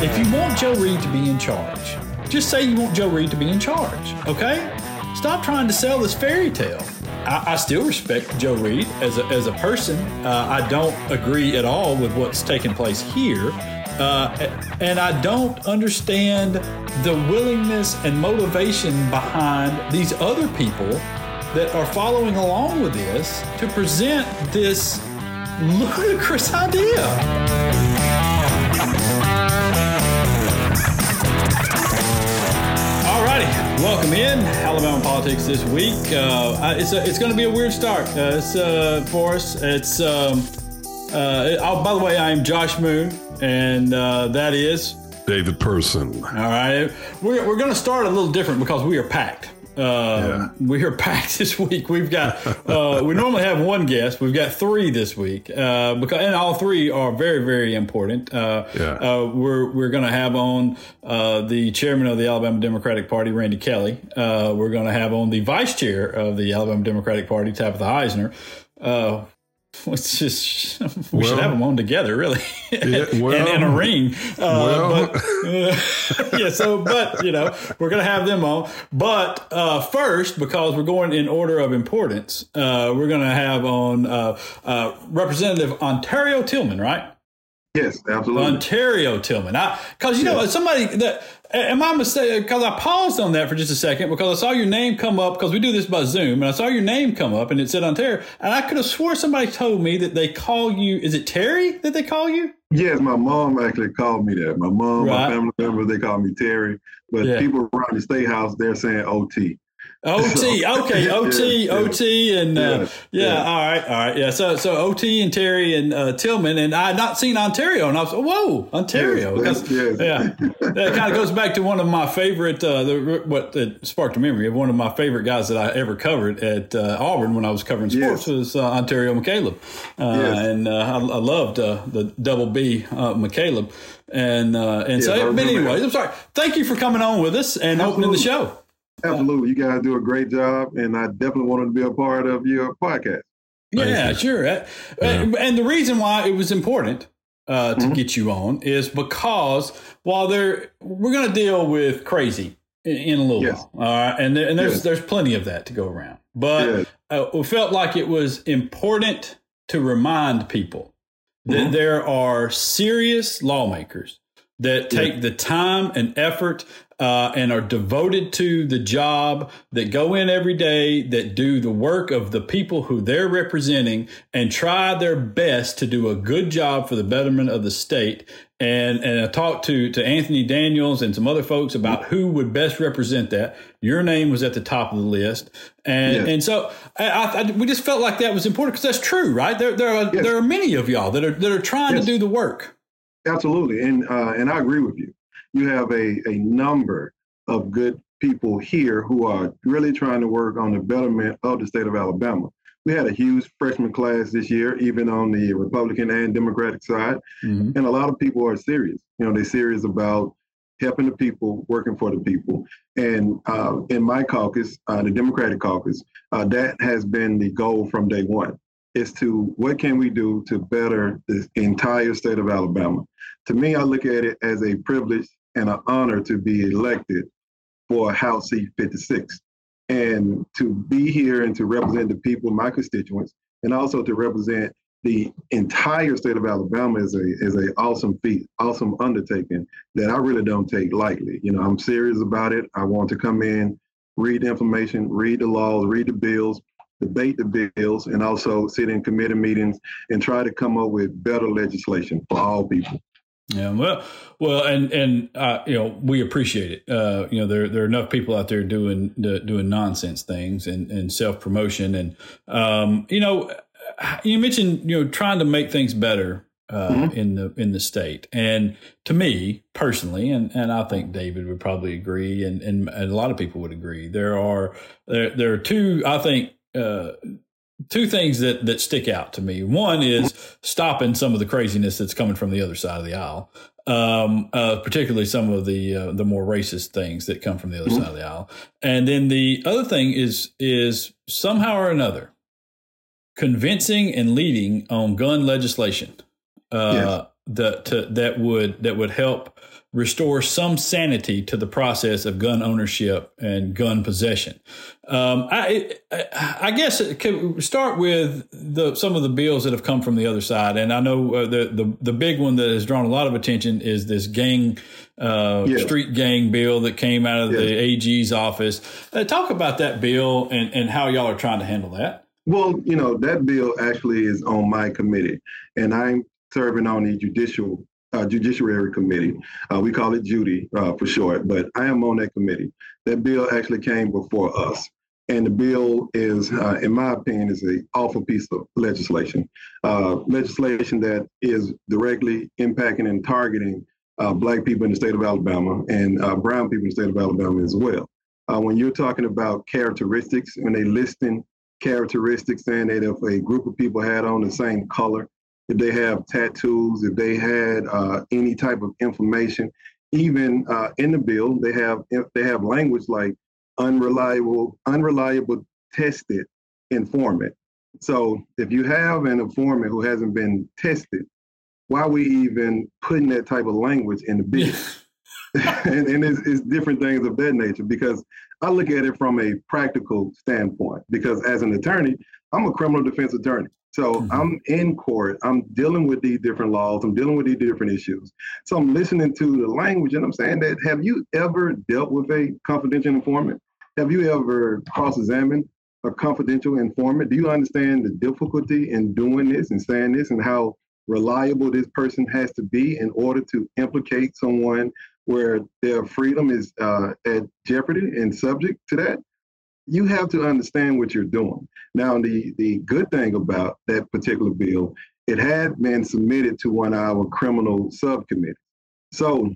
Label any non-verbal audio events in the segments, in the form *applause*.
if you want Joe Reed to be in charge, just say you want Joe Reed to be in charge, okay? Stop trying to sell this fairy tale. I, I still respect Joe Reed as a, as a person. Uh, I don't agree at all with what's taking place here. Uh, and I don't understand the willingness and motivation behind these other people that are following along with this to present this ludicrous idea. Welcome in Alabama politics this week. Uh, it's a, it's going to be a weird start. Uh, it's uh, for us. It's um, uh, oh, by the way, I am Josh Moon, and uh, that is David Person. All right, we're we're going to start a little different because we are packed. Uh, Yeah. *laughs* We are packed this week. We've got uh, we normally have one guest. We've got three this week uh, because and all three are very very important. Uh, Yeah. uh, we're we're going to have on uh, the chairman of the Alabama Democratic Party, Randy Kelley. Uh, we're going to have on the vice chair of the Alabama Democratic Party, Tabitha Isner. *laughs* It's just *laughs* we should have them on together, really, Yeah, well- *laughs* and in a ring. Uh, Well- but, uh, yeah, so but you know we're gonna have them on. But uh, first, because we're going in order of importance, uh, we're gonna have on uh, uh, Representative Ontario Tillman, right? Yes, absolutely. Ontario Tillman. Because, you know, somebody that, am I mistaken? Because I paused on that for just a second because I saw your name come up because we do this by Zoom and I saw your name come up and it said on Terry And I could have swore somebody told me that they call you, is it Terry that they call you? yes, my mom actually called me that. My mom, Right. my family members, they call me Terry. But Yeah. people around the state house, they're saying OT. OT, *laughs* okay, OT, Yeah, yeah. OT, and uh, yeah, Yeah, yeah. all right, all right, yeah. So, so OT and Terry and uh, Tillman, and I had not seen Ontario, and I was, whoa, Ontario, Yes, yes. yeah, that kind of goes back to one of my favorite, uh, the what sparked a memory of one of my favorite guys that I ever covered at uh, Auburn when I was covering sports Yes. was uh, Onterio McCalebb, uh, and uh, I, I loved uh, the double B uh, McCalebb, and uh, and so, but anyway. I'm sorry. Thank you for coming on with us and opening the show. Absolutely. You guys do a great job. And I definitely wanted to be a part of your podcast. Yeah, you. sure. Uh, Yeah. And the reason why it was important uh, to Mhm. get you on is because while there, we're going to deal with crazy in, in a little Yes. while, all right, and there, and there's Yes. there's plenty of that to go around. But Yes. uh, we felt like it was important to remind people that Mhm. there are serious lawmakers that Yeah. take the time and effort uh, and are devoted to the job that go in every day that do the work of the people who they're representing and try their best to do a good job for the betterment of the state and and I talked to to Anthony Daniels and some other folks about who would best represent that. Your name was at the top of the list, and Yes. and so I, I, we just felt like that was important because that's true, right? There there are Yes. there are many of y'all that are that are trying Yes. to do the work. Absolutely. And uh, and I agree with you. You have a, a number of good people here who are really trying to work on the betterment of the state of Alabama. We had a huge freshman class this year, even on the Republican and Democratic side. Mhm. And a lot of people are serious. You know, they're serious about helping the people, working for the people. And uh, in my caucus, uh, the Democratic caucus, uh, that has been the goal from day one. Is to what can we do to better the entire state of Alabama? To me, I look at it as a privilege and an honor to be elected for House seat 56 and to be here and to represent the people, my constituents, and also to represent the entire state of Alabama is a is a awesome feat, awesome undertaking that I really don't take lightly. You know, I'm serious about it. I want to come in, read the information, read the laws, read the bills, debate the bills, and also sit in committee meetings and try to come up with better legislation for all people. Yeah, well, well, and and uh, you know we appreciate it. Uh, you know there there are enough people out there doing doing nonsense things and, and self promotion, and um, you know you mentioned you know trying to make things better uh, Mhm. in the in the state, and to me personally, and and I think David would probably agree, and and, and a lot of people would agree. There are there there are two I think. Uh, two things that that stick out to me. One is stopping some of the craziness that's coming from the other side of the aisle, um, uh, particularly some of the uh, the more racist things that come from the other Mhm. side of the aisle. And then the other thing is is somehow or another convincing and leading on gun legislation. Uh, that to, that would that would help restore some sanity to the process of gun ownership and gun possession. Um, I, I guess could start with the, some of the bills that have come from the other side, and I know uh, the, the the big one that has drawn a lot of attention is this gang uh, yes. street gang bill that came out of yes. the AG's office. Uh, talk about that bill and and how y'all are trying to handle that. Well, you know that bill actually is on my committee, and I'm serving on the judicial uh, Judiciary Committee. Uh, we call it Judy uh, for short, but I am on that committee. That bill actually came before us. And the bill is, uh, in my opinion, is an awful piece of legislation. Uh, legislation that is directly impacting and targeting uh, Black people in the state of Alabama and brown people in the state of Alabama as well. when you're talking about characteristics, when they listing characteristics saying that if a group of people had on the same color, if they have tattoos, if they had uh, any type of information, even uh, in the bill, they have they have language like unreliable, unreliable tested informant. So if you have an informant who hasn't been tested, why are we even putting that type of language in the bill? *laughs* and, and it's, it's, different things of that nature because I look at it from a practical standpoint. Because as an attorney, I'm a criminal defense attorney. So mm-hmm. I'm in court. I'm dealing with these different laws. I'm dealing with these different issues. So I'm listening to the language and I'm saying that have you ever dealt with a confidential informant? Have you ever cross-examined a confidential informant? Do you understand the difficulty in doing this and saying this and how reliable this person has to be in order to implicate someone where their freedom is uh, at jeopardy and subject to that? You have to understand what you're doing. Now, the, the good thing about that particular bill, it had been submitted to one of our criminal subcommittees. So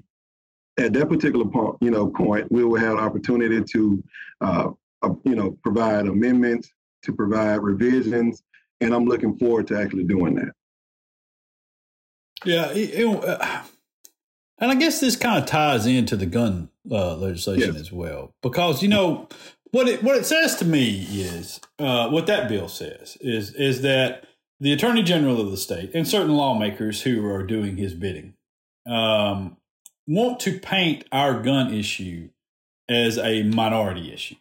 at that particular point, you know, point, we will have opportunity to, uh, uh, you know, provide amendments, to provide revisions, and I'm looking forward to actually doing that. Yeah, it, it, uh, and I guess this kind of ties into the gun uh, legislation yes. as well, because you know what it what it says to me is uh, what that bill says is is that the attorney general of the state and certain lawmakers who are doing his bidding um, want to paint our gun issue as a minority issue.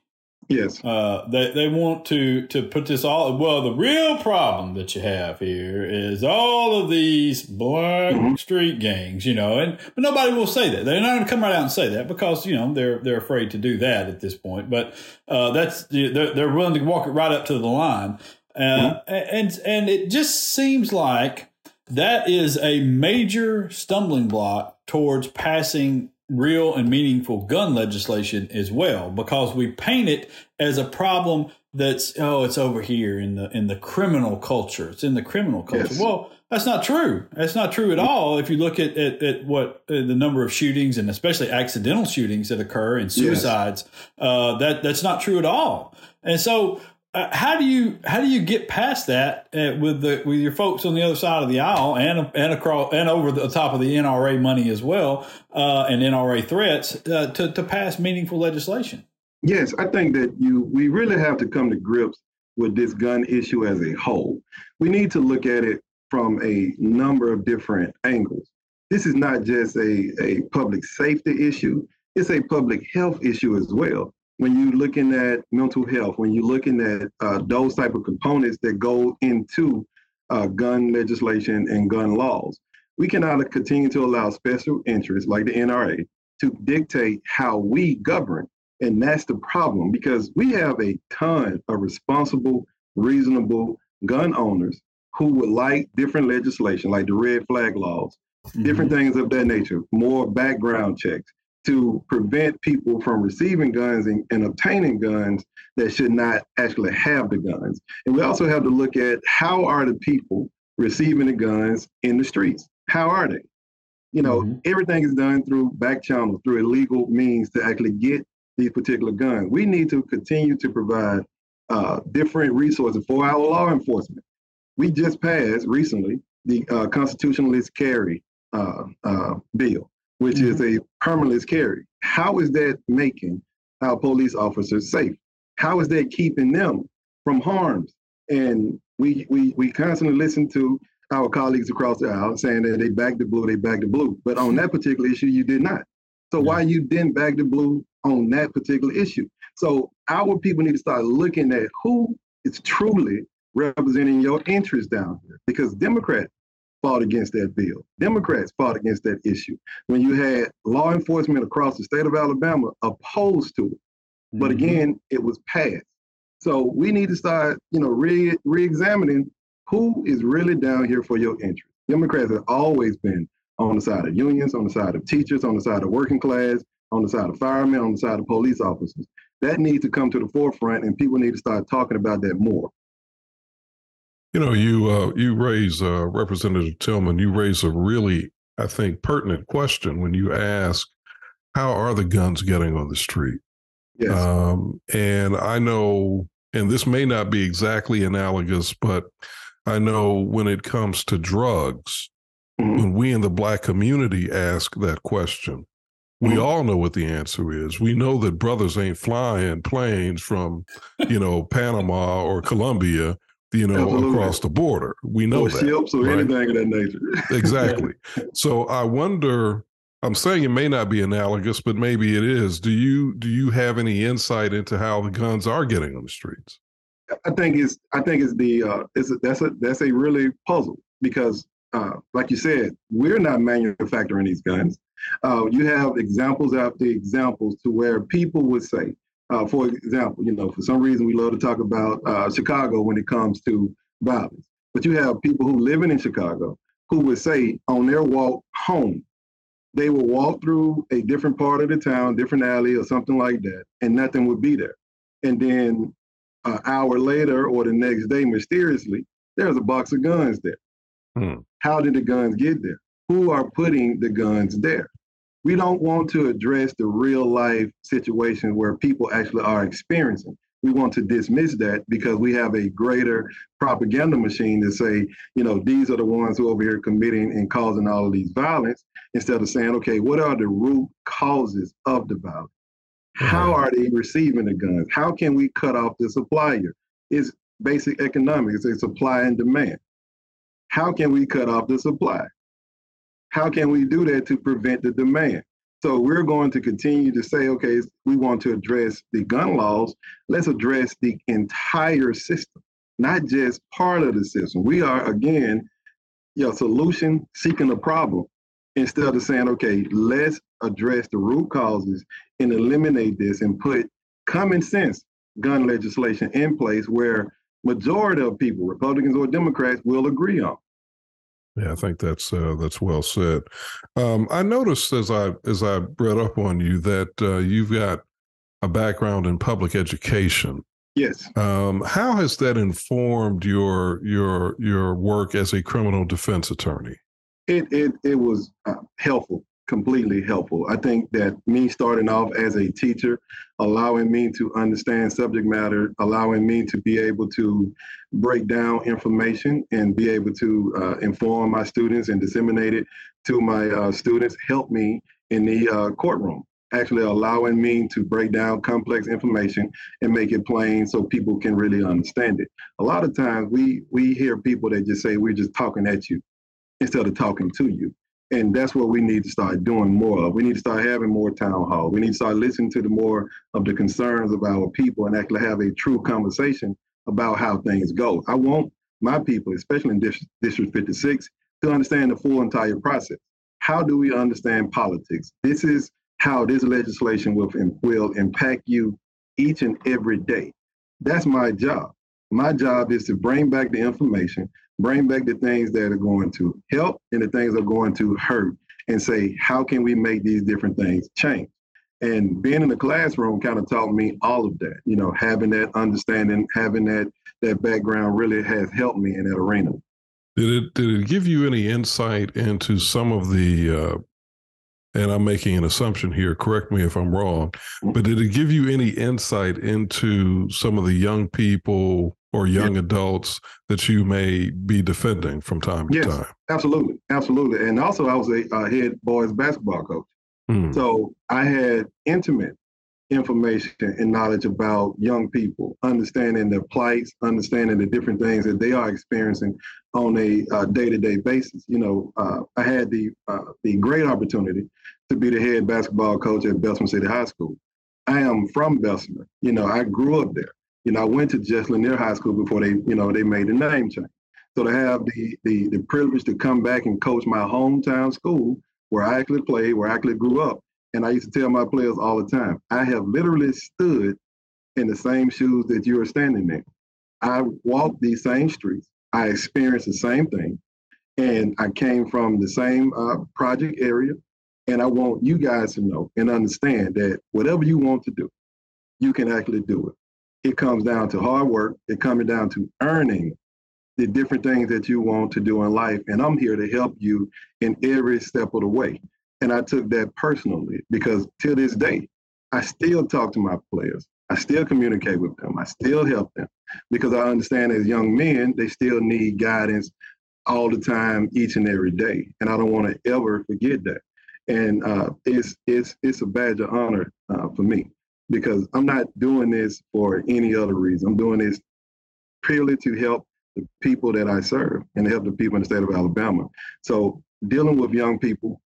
Yes. Uh, they they want to to put this all. Well, the real problem that you have here is all of these black mm-hmm. street gangs, you know, and but nobody will say that. They're not going to come right out and say that because you know they're they're afraid to do that at this point. But uh, that's they're they're willing to walk it right up to the line, uh, mm-hmm. and and it just seems like that is a major stumbling block towards passing real and meaningful gun legislation as well because we paint it as a problem that's oh it's over here in the in the criminal culture. It's in the criminal culture. Yes. well that's not true. That's not true at all. If you look at at, at what uh, the number of shootings and especially accidental shootings that occur and suicides yes. uh, that that's not true at all. And so uh, how do you how do you get past that uh, with the with your folks on the other side of the aisle and and across and over the top of the NRA money as well uh, and NRA threats uh, to to pass meaningful legislation? Yes, I think that you we really have to come to grips with this gun issue as a whole. We need to look at it from a number of different angles. This is not just a, a public safety issue, it's a public health issue as well when you're looking at mental health, when you're looking at uh, those type of components that go into uh, gun legislation and gun laws, we cannot continue to allow special interests like the NRA to dictate how we govern. And that's the problem because we have a ton of responsible, reasonable gun owners who would like different legislation, like the red flag laws, mm-hmm. different things of that nature, more background checks, to prevent people from receiving guns and, and, obtaining guns that should not actually have the guns. And we also have to look at how are the people receiving the guns in the streets? How are they? You know, mm-hmm. everything is done through back channels, through illegal means to actually get these particular guns. We need to continue to provide uh, different resources for our law enforcement. We just passed recently the uh, constitutionalist carry uh, uh bill which mm-hmm. is a permitless carry. How is that making our police officers safe? How is that keeping them from harms? And we we we constantly listen to our colleagues across the aisle saying that they back the blue, they back the blue. But on that particular issue, you did not. So why you didn't back the blue on that particular issue? So our people need to start looking at who is truly representing your interests down here. Because Democrats fought against that bill. Democrats fought against that issue. When you had law enforcement across the state of Alabama opposed to it. But mm-hmm. again, it was passed. So we need to start, you know, re re-examining who is really down here for your interest. Democrats have always been on the side of unions, on the side of teachers, on the side of working class, on the side of firemen, on the side of police officers. That needs to come to the forefront, and people need to start talking about that more. You know, you uh, you raise uh, Representative Tillman. You raise a really, I think, pertinent question when you ask, "How are the guns getting on the street?" Yes. Um, and I know, and this may not be exactly analogous, but I know when it comes to drugs, mm-hmm. when we in the Black community ask that question, we mm-hmm. all know what the answer is. We know that brothers ain't flying planes from, you know, Panama or Colombia you know, Absolutely. across the border. We know or that. Ships or right? anything of that nature. *laughs* exactly. So I wonder. I'm saying it may not be analogous, but maybe it is. Do you do you have any insight into how the guns are getting on the streets? I think it's I think it's the uh, it's a, that's a that's a really puzzle because uh, like you said, we're not manufacturing these guns. Uh, you have examples after examples to where people would say, uh, for example, you know, for some reason we love to talk about uh, Chicago when it comes to violence. But you have people who living in Chicago who would say on their walk home, they will walk through a different part of the town, different alley or something like that, and nothing would be there. And then an hour later or the next day, mysteriously, there's a box of guns there. Hmm. How did the guns get there? Who are putting the guns there? We don't want to address the real life situation where people actually are experiencing. We want to dismiss that because we have a greater propaganda machine to say, you know, these are the ones who are over here committing and causing all of these violence, instead of saying, okay, what are the root causes of the violence? How are they receiving the guns? How can we cut off the supplier? It's basic economics, it's supply and demand. How can we cut off the supply? How can we do that to prevent the demand? So we're going to continue to say, okay, we want to address the gun laws. Let's address the entire system, not just part of the system. We are again, you know, solution seeking a problem instead of saying, okay, let's address the root causes and eliminate this and put common sense gun legislation in place where majority of people, Republicans or Democrats, will agree on. Yeah, I think that's uh, that's well said. Um, I noticed as I as I read up on you that uh, you've got a background in public education. Yes. Um, how has that informed your your your work as a criminal defense attorney? It it it was uh, helpful completely helpful. I think that me starting off as a teacher, allowing me to understand subject matter, allowing me to be able to break down information and be able to uh, inform my students and disseminate it to my uh, students helped me in the uh, courtroom actually allowing me to break down complex information and make it plain so people can really understand it. A lot of times we we hear people that just say we're just talking at you instead of talking to you. And that's what we need to start doing more of. We need to start having more town hall. We need to start listening to the more of the concerns of our people and actually have a true conversation about how things go. I want my people, especially in District 56, to understand the full entire process. How do we understand politics? This is how this legislation will, will impact you each and every day. That's my job. My job is to bring back the information bring back the things that are going to help and the things that are going to hurt and say, how can we make these different things change? And being in the classroom kind of taught me all of that. You know, having that understanding, having that that background really has helped me in that arena. Did it did it give you any insight into some of the uh, and I'm making an assumption here, correct me if I'm wrong, but did it give you any insight into some of the young people or young adults that you may be defending from time yes, to time. Absolutely, absolutely. And also, I was a, a head boys basketball coach, mm. so I had intimate information and knowledge about young people, understanding their plights, understanding the different things that they are experiencing on a uh, day-to-day basis. You know, uh, I had the uh, the great opportunity to be the head basketball coach at Bessemer City High School. I am from Bessemer. You know, I grew up there. You know, I went to Jess Lanier High School before they, you know, they made the name change. So to have the the the privilege to come back and coach my hometown school where I actually played, where I actually grew up, and I used to tell my players all the time, I have literally stood in the same shoes that you are standing in. I walked these same streets. I experienced the same thing. And I came from the same uh, project area. And I want you guys to know and understand that whatever you want to do, you can actually do it. It comes down to hard work. It comes down to earning the different things that you want to do in life. And I'm here to help you in every step of the way. And I took that personally because to this day, I still talk to my players. I still communicate with them. I still help them because I understand as young men, they still need guidance all the time, each and every day. And I don't want to ever forget that. And uh, it's, it's, it's a badge of honor uh, for me because I'm not doing this for any other reason. I'm doing this purely to help the people that I serve and help the people in the state of Alabama. So dealing with young people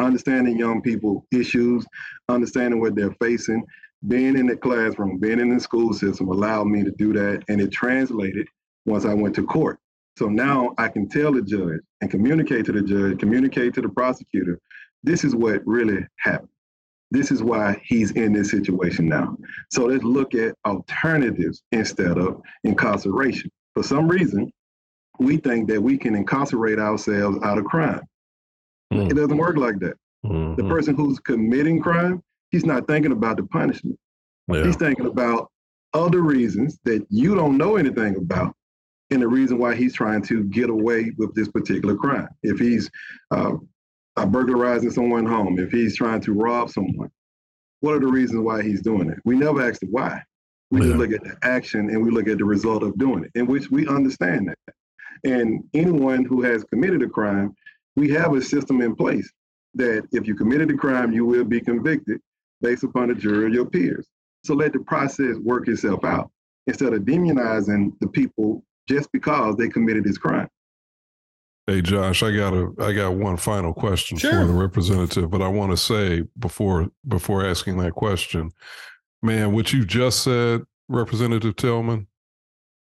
understanding young people issues, understanding what they're facing, being in the classroom, being in the school system allowed me to do that. And it translated once I went to court. So now I can tell the judge and communicate to the judge, communicate to the prosecutor, this is what really happened. This is why he's in this situation now. So let's look at alternatives instead of incarceration. For some reason, we think that we can incarcerate ourselves out of crime. Mm. It doesn't work like that. Mm-hmm. The person who's committing crime, he's not thinking about the punishment. Yeah. He's thinking about other reasons that you don't know anything about and the reason why he's trying to get away with this particular crime. If he's uh, burglarizing someone's home, if he's trying to rob someone, what are the reasons why he's doing it? We never ask the why. We yeah. just look at the action and we look at the result of doing it, in which we understand that. And anyone who has committed a crime we have a system in place that if you committed a crime, you will be convicted based upon the jury of your peers. So let the process work itself out instead of demonizing the people just because they committed this crime. Hey Josh, I got a I got one final question sure. for the representative, but I want to say before before asking that question, man, what you just said, Representative Tillman,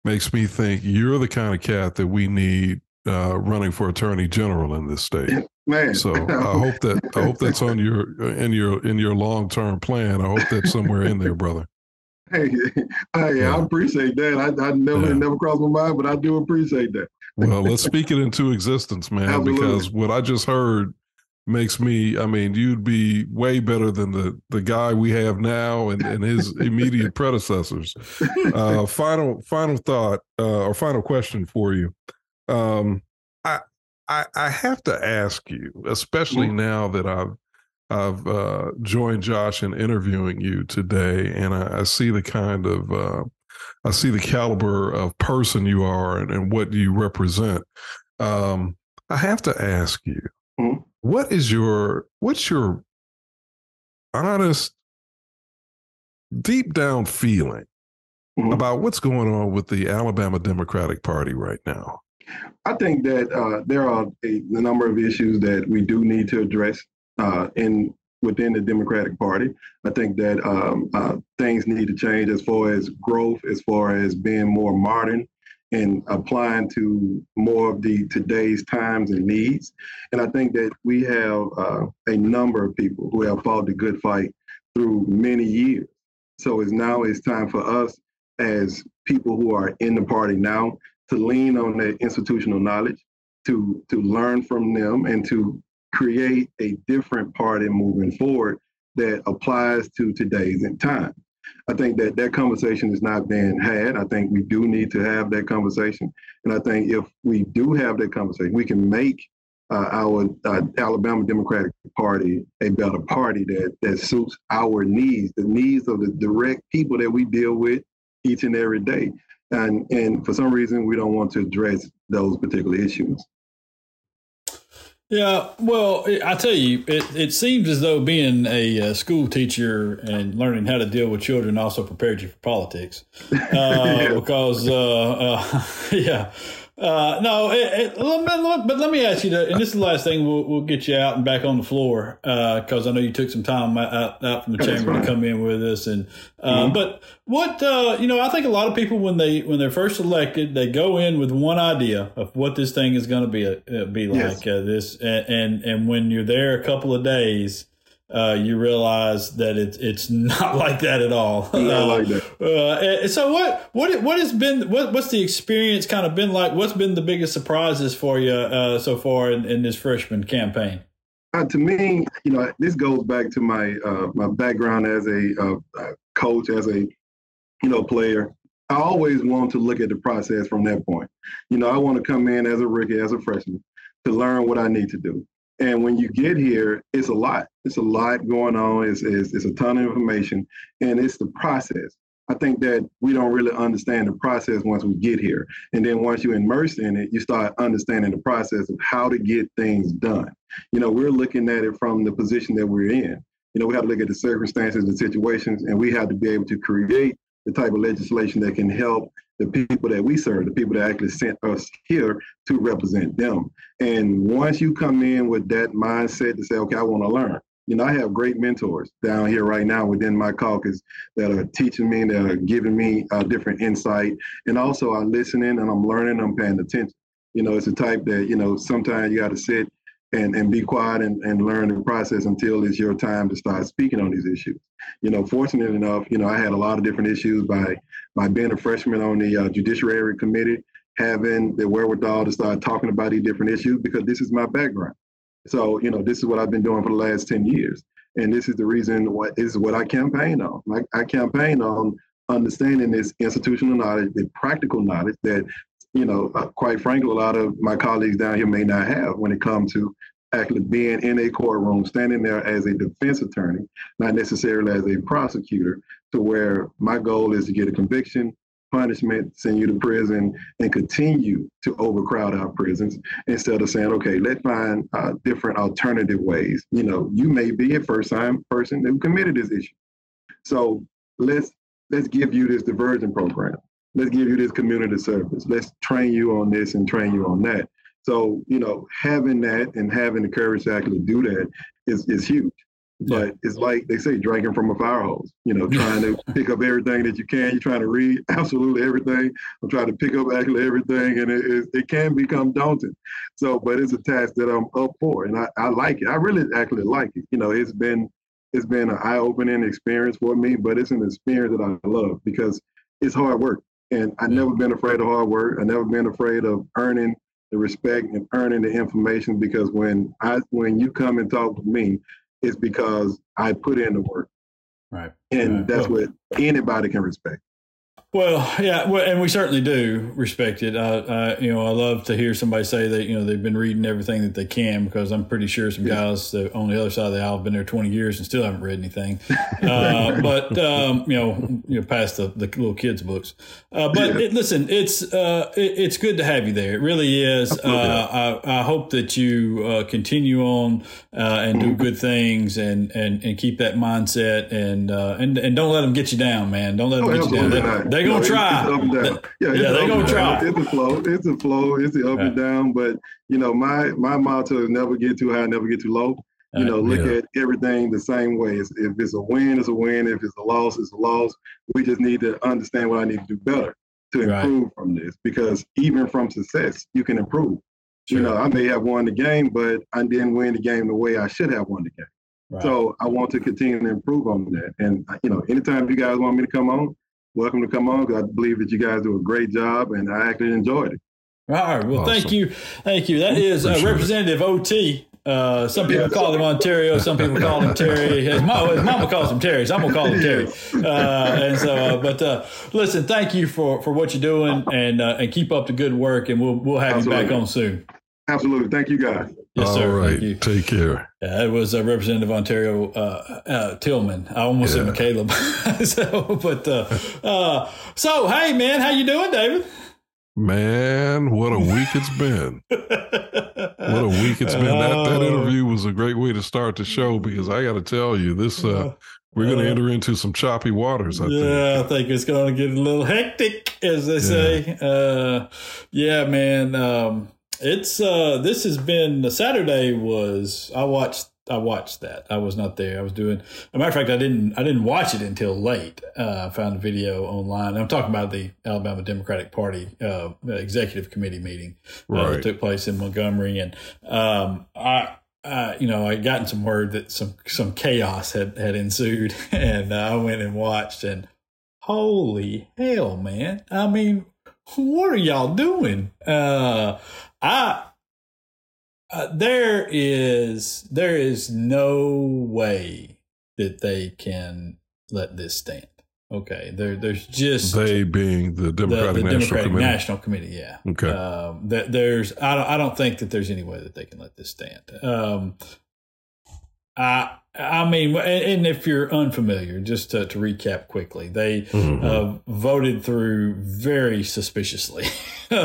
makes me think you're the kind of cat that we need uh, running for attorney general in this state. Man. So *laughs* I hope that I hope that's on your in your in your long term plan. I hope that's somewhere in there, brother. Hey, *laughs* hey, yeah. I appreciate that. I, I never yeah. never crossed my mind, but I do appreciate that. Well, let's speak it into existence, man, Absolutely. because what I just heard makes me I mean, you'd be way better than the the guy we have now and, and his immediate *laughs* predecessors. Uh, final final thought uh, or final question for you. Um, I, I, I have to ask you, especially mm-hmm. now that I've I've uh, joined Josh in interviewing you today, and I, I see the kind of uh, I see the caliber of person you are and, and what you represent. Um, I have to ask you, mm-hmm. what is your what's your honest, deep down feeling mm-hmm. about what's going on with the Alabama Democratic Party right now? I think that uh, there are a, a, number of issues that we do need to address uh, in within the Democratic Party. I think that um, uh, things need to change as far as growth, as far as being more modern and applying to more of the today's times and needs. And I think that we have uh, a number of people who have fought the good fight through many years. So it's now it's time for us as people who are in the party now to lean on that institutional knowledge, to to learn from them, and to create a different party moving forward that applies to today's time. I think that that conversation is not being had. I think we do need to have that conversation, and I think if we do have that conversation, we can make uh, our uh, Alabama Democratic Party a better party that that suits our needs, the needs of the direct people that we deal with each and every day and and for some reason we don't want to address those particular issues. Yeah, well, I tell you, it, it seems as though being a, a, school teacher and learning how to deal with children also prepared you for politics. *laughs* Uh. Because, uh, uh, *laughs* yeah, uh, no, it, it, but let me ask you, to, and this is the last thing we'll, we'll get you out and back on the floor because uh, I know you took some time out, out from the chamber to come in with us. And uh, mm-hmm. but what uh, you know, I think a lot of people when they when they're first elected, they go in with one idea of what this thing is going to be uh, be like. Yes. Uh, this and, and and when you're there a couple of days uh, you realize that it's it's *laughs* not like that at all. Not like that. Uh, so what what what has been what what's the experience kind of been like? What's been the biggest surprises for you uh, so far in, in, this freshman campaign? Uh, to me, you know, this goes back to my uh, my background as a uh, coach, as a you know player. I always want to look at the process from that point. You know, I want to come in as a rookie, as a freshman, to learn what I need to do. And when you get here, it's a lot. It's a lot going on. It's, it's, it's, a ton of information, and it's the process. I think that we don't really understand the process once we get here. And then once you immerse in it, you start understanding the process of how to get things done. You know, we're looking at it from the position that we're in. You know, we have to look at the circumstances, and situations, and we have to be able to create the type of legislation that can help the people that we serve, the people that actually sent us here to represent them. And once you come in with that mindset to say, okay, I want to learn. You know, I have great mentors down here right now within my caucus that are teaching me, that are giving me a different insight. And also I'm listening and I'm learning, I'm paying attention. You know, it's a type that, you know, sometimes you got to sit and, and be quiet and, and learn the process until it's your time to start speaking on these issues. You know, fortunate enough, you know, I had a lot of different issues by by being a freshman on the uh, Judiciary Committee, having the wherewithal to start talking about these different issues because this is my background. So, you know, this is what I've been doing for the last 10 years. And this is the reason what is what I campaign on. I, I campaign on understanding this institutional knowledge, the practical knowledge that you know, uh, quite frankly, a lot of my colleagues down here may not have when it comes to actually being in a courtroom, standing there as a defense attorney, not necessarily as a prosecutor, to where my goal is to get a conviction, punishment, send you to prison, and continue to overcrowd our prisons instead of saying, okay, let's find uh, different alternative ways. You know, you may be a first-time person who committed this issue, so let's let's give you this diversion program let's give you this community service. Let's train you on this and train you on that. So, you know, having that and having the courage to actually do that is, is huge. Yeah. But it's like they say, drinking from a fire hose, you know, trying to pick up everything that you can. You're trying to read *laughs* absolutely everything. I'm trying to pick up actually everything, and it, it, it can become daunting. So, but it's a task that I'm up for, and I, I like it. I really actually like it. You know, it's been it's been an eye-opening experience for me, but it's an experience that I love because it's hard work. And I've never been afraid of hard work. I've never been afraid of earning the respect and earning the information because when I when you come and talk to me, it's because I put in the work. Right. And right. that's what anybody can respect. Well, yeah, well, and we certainly do respect it. Uh, uh, you know, I love to hear somebody say that you know they've been reading everything that they can because I'm pretty sure some guys that on the other side of the aisle have been there 20 years and still haven't read anything. *laughs* Uh, but um, you know, you know, past the, the little kids' books. Uh, but it, listen, it's uh, it, it's good to have you there. It really is. Uh, I, I, hope that you continue on and do good things and, and, and keep that mindset and and and don't let them get you down, man. Don't let them oh, get you down they gonna try. It's up and down. Yeah, yeah they gonna try. It's a flow. It's a flow. It's the up and down. But you know, my my motto is never get too high, never get too low. You uh, know, look yeah. at everything the same way. If it's a win, it's a win. If it's a loss, it's a loss. We just need to understand what I need to do better to improve right. from this. Because even from success, you can improve. Sure. You know, I may have won the game, but I didn't win the game the way I should have won the game. Right. So I want to continue to improve on that. And you know, anytime you guys want me to come on, welcome to come on because I believe that you guys do a great job and I actually enjoyed it. All right. Well, awesome. thank you. Thank you. That is uh, Representative OT. Uh, some people call him Ontario. Some people call him Terry. His, mama, his mama calls him Terry. So I'm gonna call him Terry. Uh, and so, uh, but uh, listen, thank you for, for what you're doing, and uh, and keep up the good work. And we'll we'll have Absolutely. you back on soon. Absolutely. Thank you, guys. Yes, sir. All right. Take care. Yeah, it was uh, Representative Ontario uh, uh, Tillman. I almost yeah. said *laughs* McCalebb. so, but uh, uh, so hey, man, how you doing, David? Man, what a week it's been. *laughs* what a week it's been. That that Oh. interview was a great way to start the show because I got to tell you, this uh, we're going to Uh, enter into some choppy waters. I think. yeah, I think it's going to get a little hectic, as they say. Uh, yeah, man. Um, it's uh, this has been the Saturday. Was I watched? I watched that. I was not there. I was doing. As a matter of fact, I didn't. I didn't watch it until late. Uh, I found a video online. I'm talking about the Alabama Democratic Party uh, executive committee meeting uh, that Right. took place in Montgomery, and um, I. Uh, you know, I gotten some word that some some chaos had had ensued, *laughs* and uh, I went and watched, and holy hell, man! I mean, what are y'all doing? Uh, I uh, there is there is no way that they can let this stand. Okay, there there's just They being the the, Democratic the National Democratic Committee. National Committee. Yeah. Okay. Um, that there's I don't I don't think that there's any way that they can let this stand. Um, I I mean, and, if you're unfamiliar, just to, to recap quickly, they Mhm. uh, voted through very suspiciously. *laughs* uh,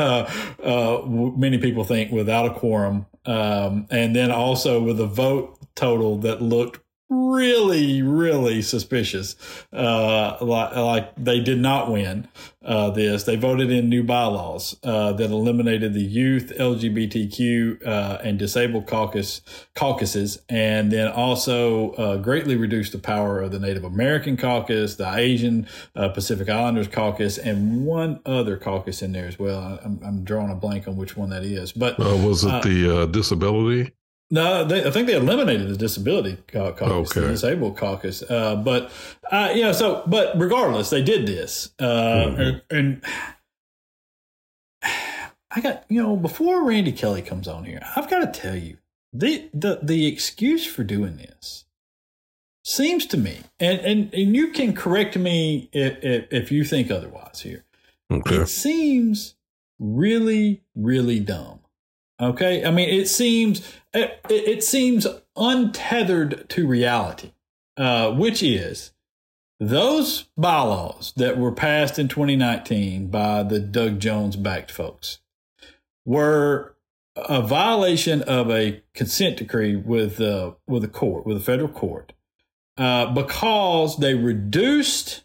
uh, w- many people think without a quorum, um, and then also with a vote total that looked really, really suspicious. Uh, like, like they did not win uh, this. They voted in new bylaws uh, that eliminated the youth, LGBTQ, uh, and disabled caucus caucuses, and then also uh, greatly reduced the power of the Native American caucus, the Asian uh, Pacific Islanders caucus, and one other caucus in there as well. I- I'm, I'm drawing a blank on which one that is, but was it the uh, disability? No, they, I think they eliminated the disability cau- caucus, the disabled caucus. Uh, but uh, you know, so but regardless, they did this, uh, Mhm. and, and I got you know before Randy Kelley comes on here, I've got to tell you the the the excuse for doing this seems to me, and and, and you can correct me if, if if you think otherwise here Okay. it seems really really dumb okay i mean it seems it, it seems untethered to reality uh, which is those bylaws that were passed in 2019 by the doug jones backed folks were a violation of a consent decree with uh, with a court with a federal court uh, because they reduced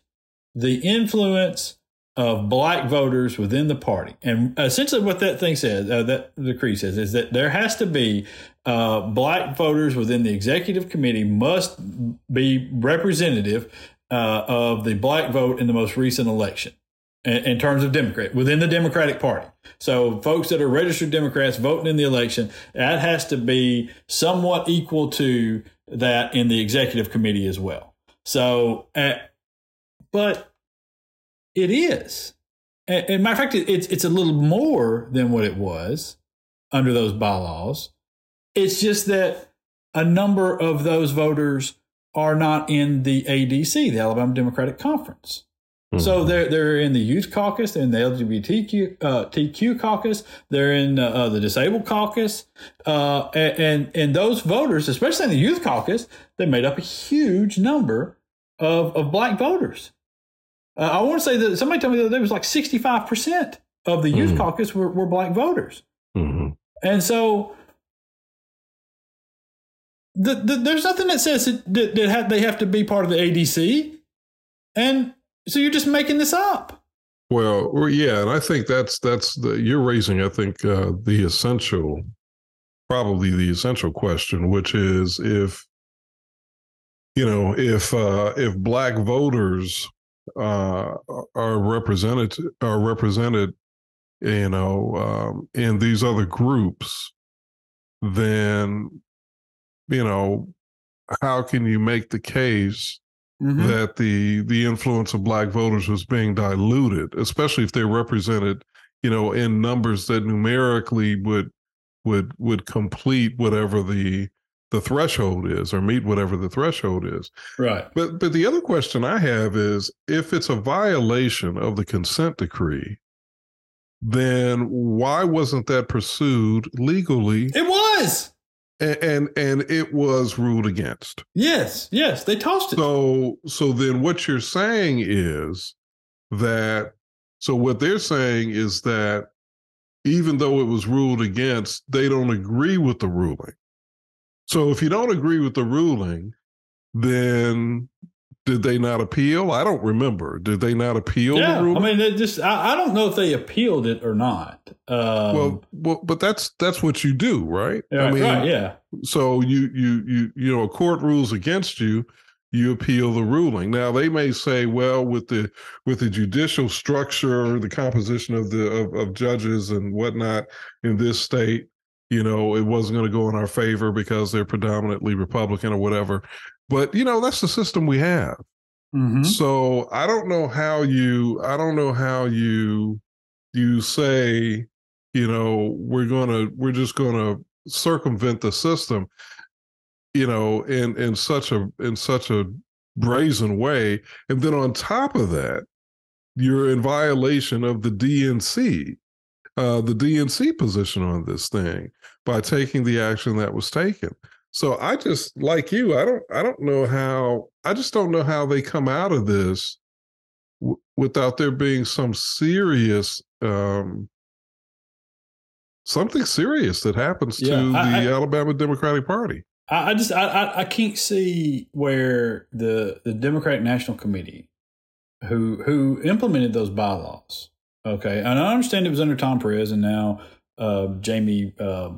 the influence of black voters within the party. And essentially, what that thing says, uh, that decree says, is that there has to be uh, black voters within the executive committee must be representative uh, of the black vote in the most recent election. In, in terms of Democrat within the Democratic Party, so folks that are registered Democrats voting in the election, that has to be somewhat equal to that in the executive committee as well. So, uh, but it is. And, and matter of fact, it- it's it's a little more than what it was under those bylaws. It's just that a number of those voters are not in the ADC, the Alabama Democratic Conference. So Mhm. they're they're in the youth caucus, they're in the LGBTQ uh, TQ caucus, they're in uh, uh, the disabled caucus, uh, and, and those voters, especially in the youth caucus, they made up a huge number of of black voters. Uh, I want to say that somebody told me that there was like sixty five percent of the youth Mhm. caucus were, were black voters, Mhm. and so. The, the, there's nothing that says that, that, that ha- they have to be part of the ADC, and so you're just making this up. Well, yeah, and I think that's that's the you're raising. I think uh, the essential, probably the essential question, which is if you know if uh, if black voters uh, are represented are represented, you know, um, in these other groups, then you know how can you make the case Mm-hmm. that the the influence of black voters was being diluted, especially if they're represented, you know, in numbers that numerically would would would complete whatever the the threshold is or meet whatever the threshold is. Right. But but the other question I have is if it's a violation of the consent decree, then why wasn't that pursued legally It was. And and, and it was ruled against? Yes. Yes. They tossed it. So so then what you're saying is that so what they're saying is that even though it was ruled against, they don't agree with the ruling. So if you don't agree with the ruling, then did they not appeal? I don't remember. Did they not appeal yeah, the ruling? I mean, it just I, I, don't know if they appealed it or not. Um, well, well, but that's that's what you do, right? Yeah, I mean, right, yeah. So you you you you know, a court rules against you, you appeal the ruling. Now they may say, well, with the with the judicial structure, the composition of the of, of judges and whatnot in this state, you know, it wasn't going to go in our favor because they're predominantly Republican or whatever. But you know, that's the system we have. Mm-hmm. So I don't know how you I don't know how you you say, you know, we're gonna we're just gonna circumvent the system, you know, in in such a in such a brazen way. And then on top of that, you're in violation of the DNC, uh, the DNC position on this thing by taking the action that was taken. So I just like you, I don't I don't know how I just don't know how they come out of this w- without there being some serious um something serious that happens yeah, to I, the I, Alabama Democratic Party. I, I just I, I can't see where the the Democratic National Committee who who implemented those bylaws. Okay, and I understand it was under Tom Perez and now uh, Jamie uh,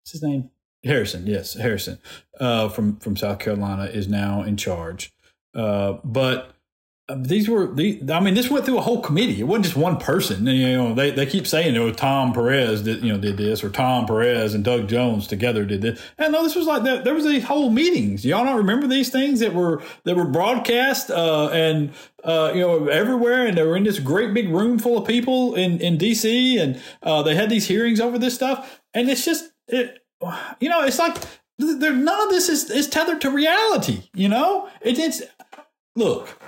what's his name Harrison, yes, Harrison uh, from from South Carolina is now in charge. Uh, but uh, these were the. I mean, this went through a whole committee. It wasn't just one person. You know, they, they keep saying, "Oh, Tom Perez did you know did this," or Tom Perez and Doug Jones together did this. And no, this was like that. There was these whole meetings. Y'all don't remember these things that were that were broadcast uh, and uh, you know everywhere, and they were in this great big room full of people in in D.C. and uh, they had these hearings over this stuff. And it's just it, you know, it's like there, none of this is, is tethered to reality. You know, it, it's look.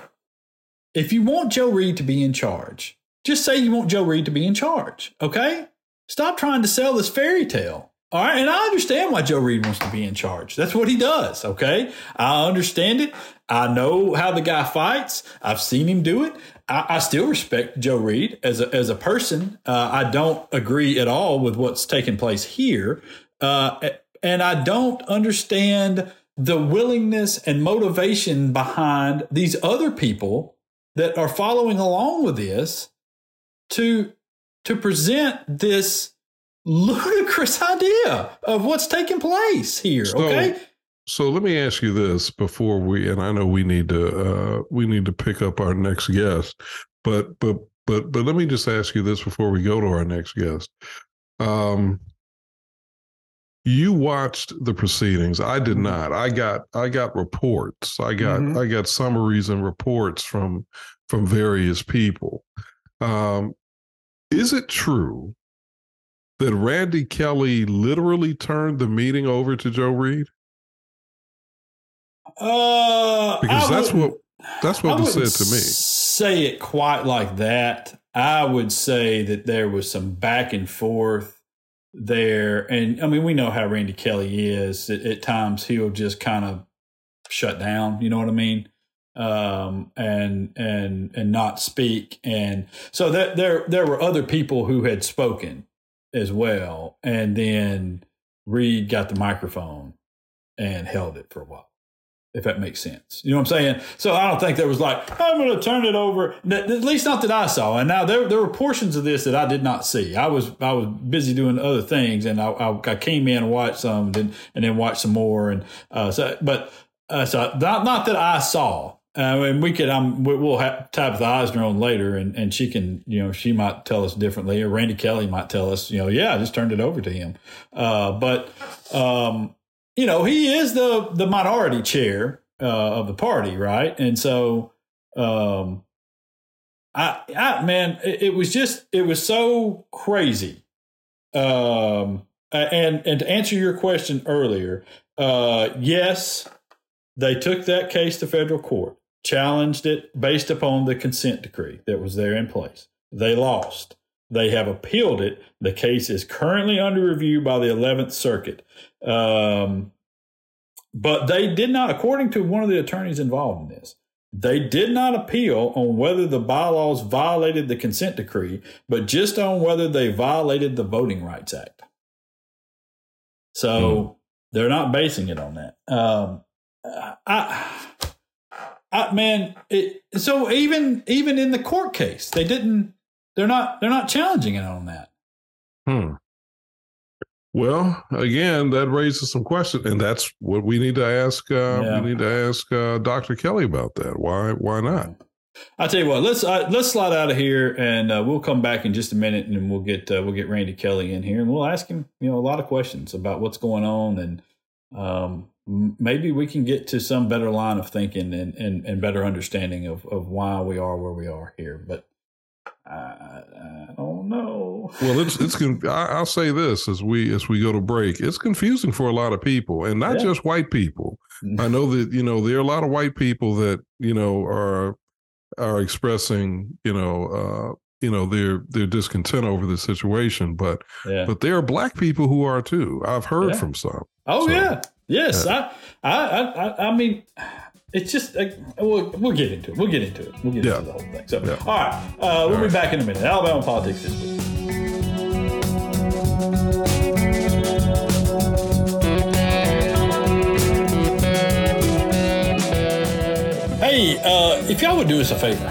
If you want Joe Reed to be in charge, just say you want Joe Reed to be in charge. Okay, stop trying to sell this fairy tale. All right, and I understand why Joe Reed wants to be in charge. That's what he does. Okay, I understand it. I know how the guy fights. I've seen him do it. I, I still respect Joe Reed as a as a person. Uh, I don't agree at all with what's taking place here, uh, and I don't understand the willingness and motivation behind these other people that are following along with this to to present this ludicrous *laughs* idea of what's taking place here. So, okay. So let me ask you this before we, and I know we need to uh, we need to pick up our next guest, but but but but let me just ask you this before we go to our next guest. Um, you watched the proceedings. I did mm-hmm. not. I got i got reports. I got mm-hmm. i got summaries and reports from from various people. Um, is it true that randy kelley literally turned the meeting over to joe reed uh because I that's what that's what was said to me. say it quite like that. I would say that there was some back and forth there. And I mean, we know how Randy Kelley is. At, at times, he'll just kind of shut down. You know what I mean? Um, and and and not speak. And so that there there were other people who had spoken as well. And then Reed got the microphone and held it for a while if that makes sense. You know what I'm saying? So I don't think there was like, I'm going to turn it over. At least not that I saw. And now there, there were portions of this that I did not see. I was, I was busy doing other things and I, I, I came in and watched some and then, and then watched some more. And, uh, so, but, uh, so not, not that I saw. Uh, and we could, um, we'll have Tabitha Isner on later, and, and she can, you know, she might tell us differently, or Randy Kelley might tell us, you know, yeah, I just turned it over to him. Uh, but, um, you know, he is the the minority chair uh, of the party, right? And so, um, I, I man, it, it was just it was so crazy. Um, and and to answer your question earlier, uh, yes, they took that case to federal court, challenged it based upon the consent decree that was there in place. They lost. They have appealed it. The case is currently under review by the 11th Circuit. Um, but they did not, according to one of the attorneys involved in this, They did not appeal on whether the bylaws violated the consent decree, but just on whether they violated the Voting Rights Act. So mm. they're not basing it on that. Um, I, I, man, it, so even even in the court case, they didn't. They're not. They're not challenging it on that. Well, again, that raises some questions, and that's what we need to ask. Uh, yeah. We need to ask uh, Dr. Kelley about that. Why? Why not? I'll tell you what. Let's uh, let's slide out of here, and uh, we'll come back in just a minute, and we'll get uh, we'll get Randy Kelley in here, and we'll ask him, you know, a lot of questions about what's going on, and um, maybe we can get to some better line of thinking and and, and better understanding of of why we are where we are here. But I, I don't know. Well, it's it's. I'll say this as we as we go to break. It's confusing for a lot of people, and not yeah. just white people. Mm-hmm. I know that you know there are a lot of white people that you know are are expressing you know uh, you know their their discontent over the situation, but yeah. but there are black people who are too. I've heard yeah. from some. Oh so, yeah, yes. I, I I I mean it's just like, we'll, we'll get into it. We'll get into it. We'll get yeah. into the whole thing. So, yeah. all right, uh, we'll all be back in a minute. Alabama politics this week. Hey, uh, if y'all would do us a favor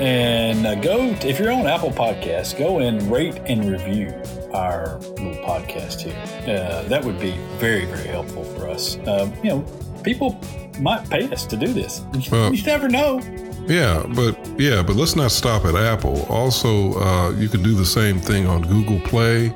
and uh, go, to, if you're on Apple Podcasts, go and rate and review our little podcast here. Uh, that would be very, very helpful for us. Um, you know, people might pay us to do this. Well, you never know. Yeah, but yeah, but let's not stop at Apple. Also, uh, you can do the same thing on Google Play,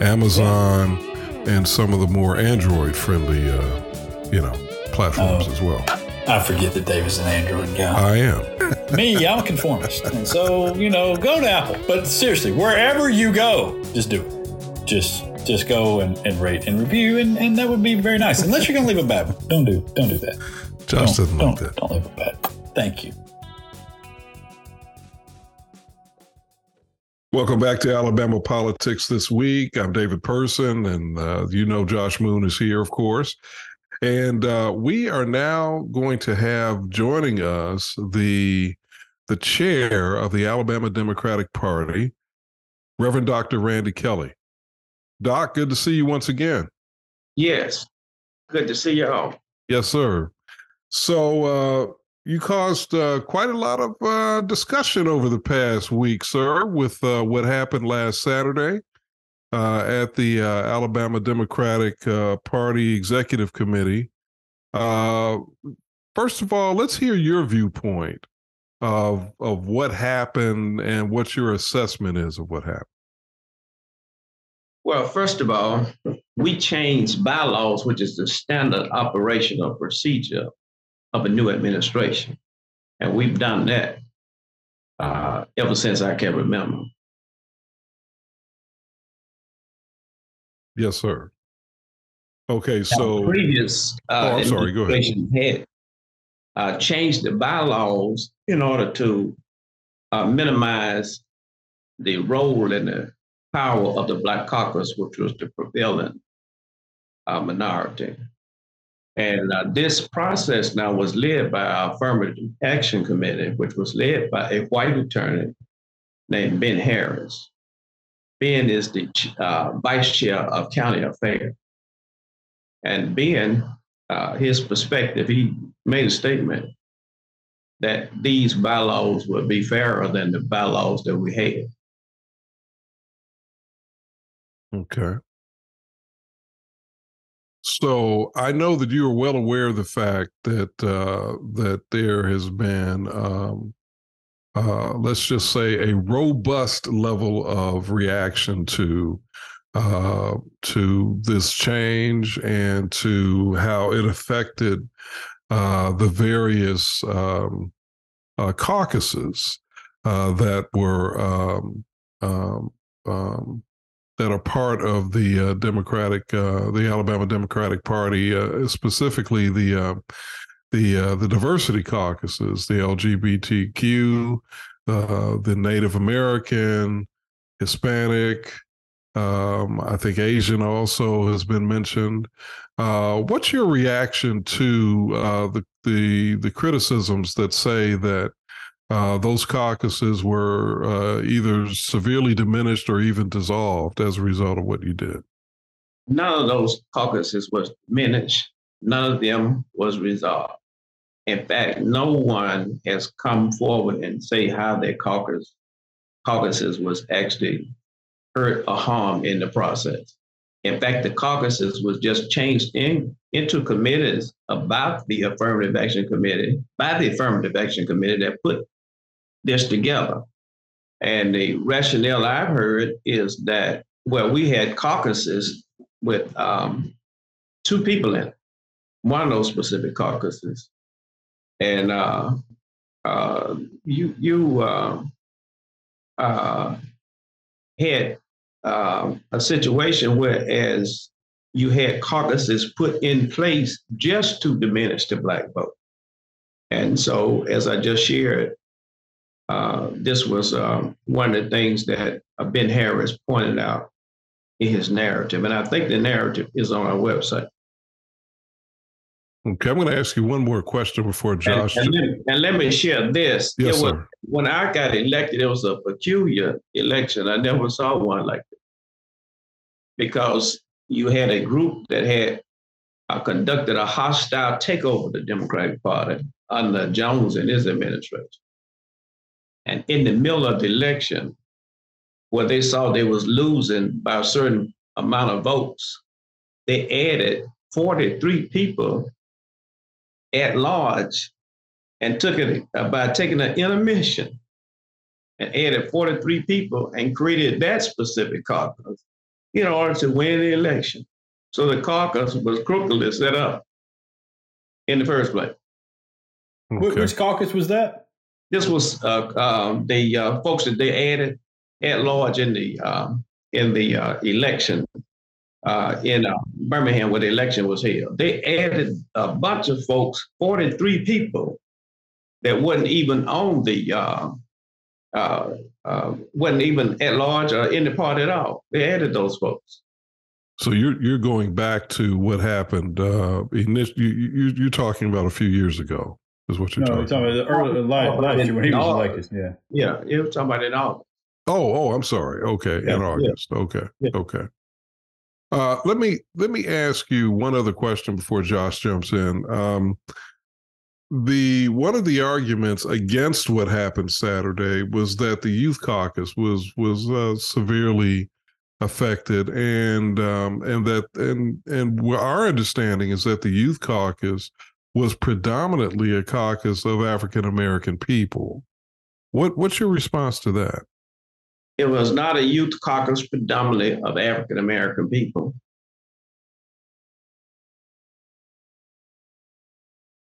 Amazon, yeah. and some of the more Android-friendly, uh, you know, platforms oh, as well. I forget that Dave is an Android guy. I am. *laughs* Me, I'm a conformist, and so you know, go to Apple. But seriously, wherever you go, just do it. Just just go and, and rate and review, and, and that would be very nice. Unless you're going to leave a bad one, don't do don't do that. Josh don't, doesn't don't, like that. Don't leave a bad. Thank you. Welcome back to Alabama Politics this week. I'm David Person, and uh, you know Josh Moon is here, of course. And uh, we are now going to have joining us the the chair of the Alabama Democratic Party, Reverend Dr. Randy Kelley. Doc, good to see you once again. Yes, good to see y'all. Yes, sir. So uh, you caused uh, quite a lot of uh, discussion over the past week, sir, with uh, what happened last Saturday uh, at the uh, Alabama Democratic Party Executive Committee. first of all, let's hear your viewpoint of of what happened and what your assessment is of what happened. Well, first of all, we changed bylaws, which is the standard operational procedure of a new administration. And we've done that uh, ever since I can remember. Yes, sir. Okay, so previous uh, oh, I'm sorry. Go ahead. Had uh, changed the bylaws in order to uh, minimize the role and the power of the Black Caucus, which was the prevailing uh, minority. And uh, this process now was led by our Affirmative Action Committee, which was led by a white attorney named Ben Harris. Ben is the uh, vice chair of county affairs. And Ben, uh, his perspective, he made a statement that these bylaws would be fairer than the bylaws that we had. Okay. So I know that you are well aware of the fact that uh, that there has been, um, uh, let's just say, a robust level of reaction to uh, to this change and to how it affected uh, the various um, uh, caucuses uh, that were um, um, um that are part of the uh, Democratic, uh, the Alabama Democratic Party, uh, specifically the uh, the uh, the diversity caucuses, the LGBTQ, uh, the Native American, Hispanic, Um, I think Asian also has been mentioned. What's your reaction to the, the the criticisms that say that uh, those caucuses were uh, either severely diminished or even dissolved as a result of what you did? None of those caucuses was diminished. None of them was resolved. In fact, no one has come forward and say how their caucus caucuses was actually hurt or harmed in the process. In fact, the caucuses was just changed in, into committees about the affirmative action committee by the affirmative action committee that put this together. And the rationale I've heard is that well, we had caucuses with um, two people in one of those specific caucuses, and uh, uh, you you uh, uh had um, a situation where as you had caucuses put in place just to diminish the black vote. And so, as I just shared, uh, this was um, one of the things that Ben Harris pointed out in his narrative. And I think the narrative is on our website. Okay, I'm going to ask you one more question before Josh. And, and, let, me, and let, me share this. Yes, was, sir. When I got elected, it was a peculiar election. I never saw one like this because you had a group that had uh, conducted a hostile takeover of the Democratic Party under Jones and his administration. And in the middle of the election, where they saw they was losing by a certain amount of votes, they added 43 people at large and took it uh, by taking an intermission and added 43 people and created that specific caucus in order to win the election. So the caucus was crookedly set up in the first place. Okay. Which caucus was that? This was uh, um, the uh, folks that they added at large in the um, in the uh, election uh, in Birmingham where the election was held. They added a bunch of folks, 43 people that wasn't even on the uh, uh, wasn't even at large or in the party at all. They added those folks. So you're you're going back to what happened. Uh, initially, you, you are talking about a few years ago, is what you're no, talking, talking about. early, last, last year when he was elected. Yeah, yeah, you were talking about in August. Oh, oh, I'm sorry. Okay, yeah, in August. Yeah. Okay, yeah. okay. Uh, let me let me ask you one other question before Josh jumps in. Um, the one of the arguments against what happened Saturday was that the youth caucus was was uh, severely affected, and um, and that and and our understanding is that the youth caucus was predominantly a caucus of African American people. What what's your response to that? It was not a youth caucus predominantly of African American people.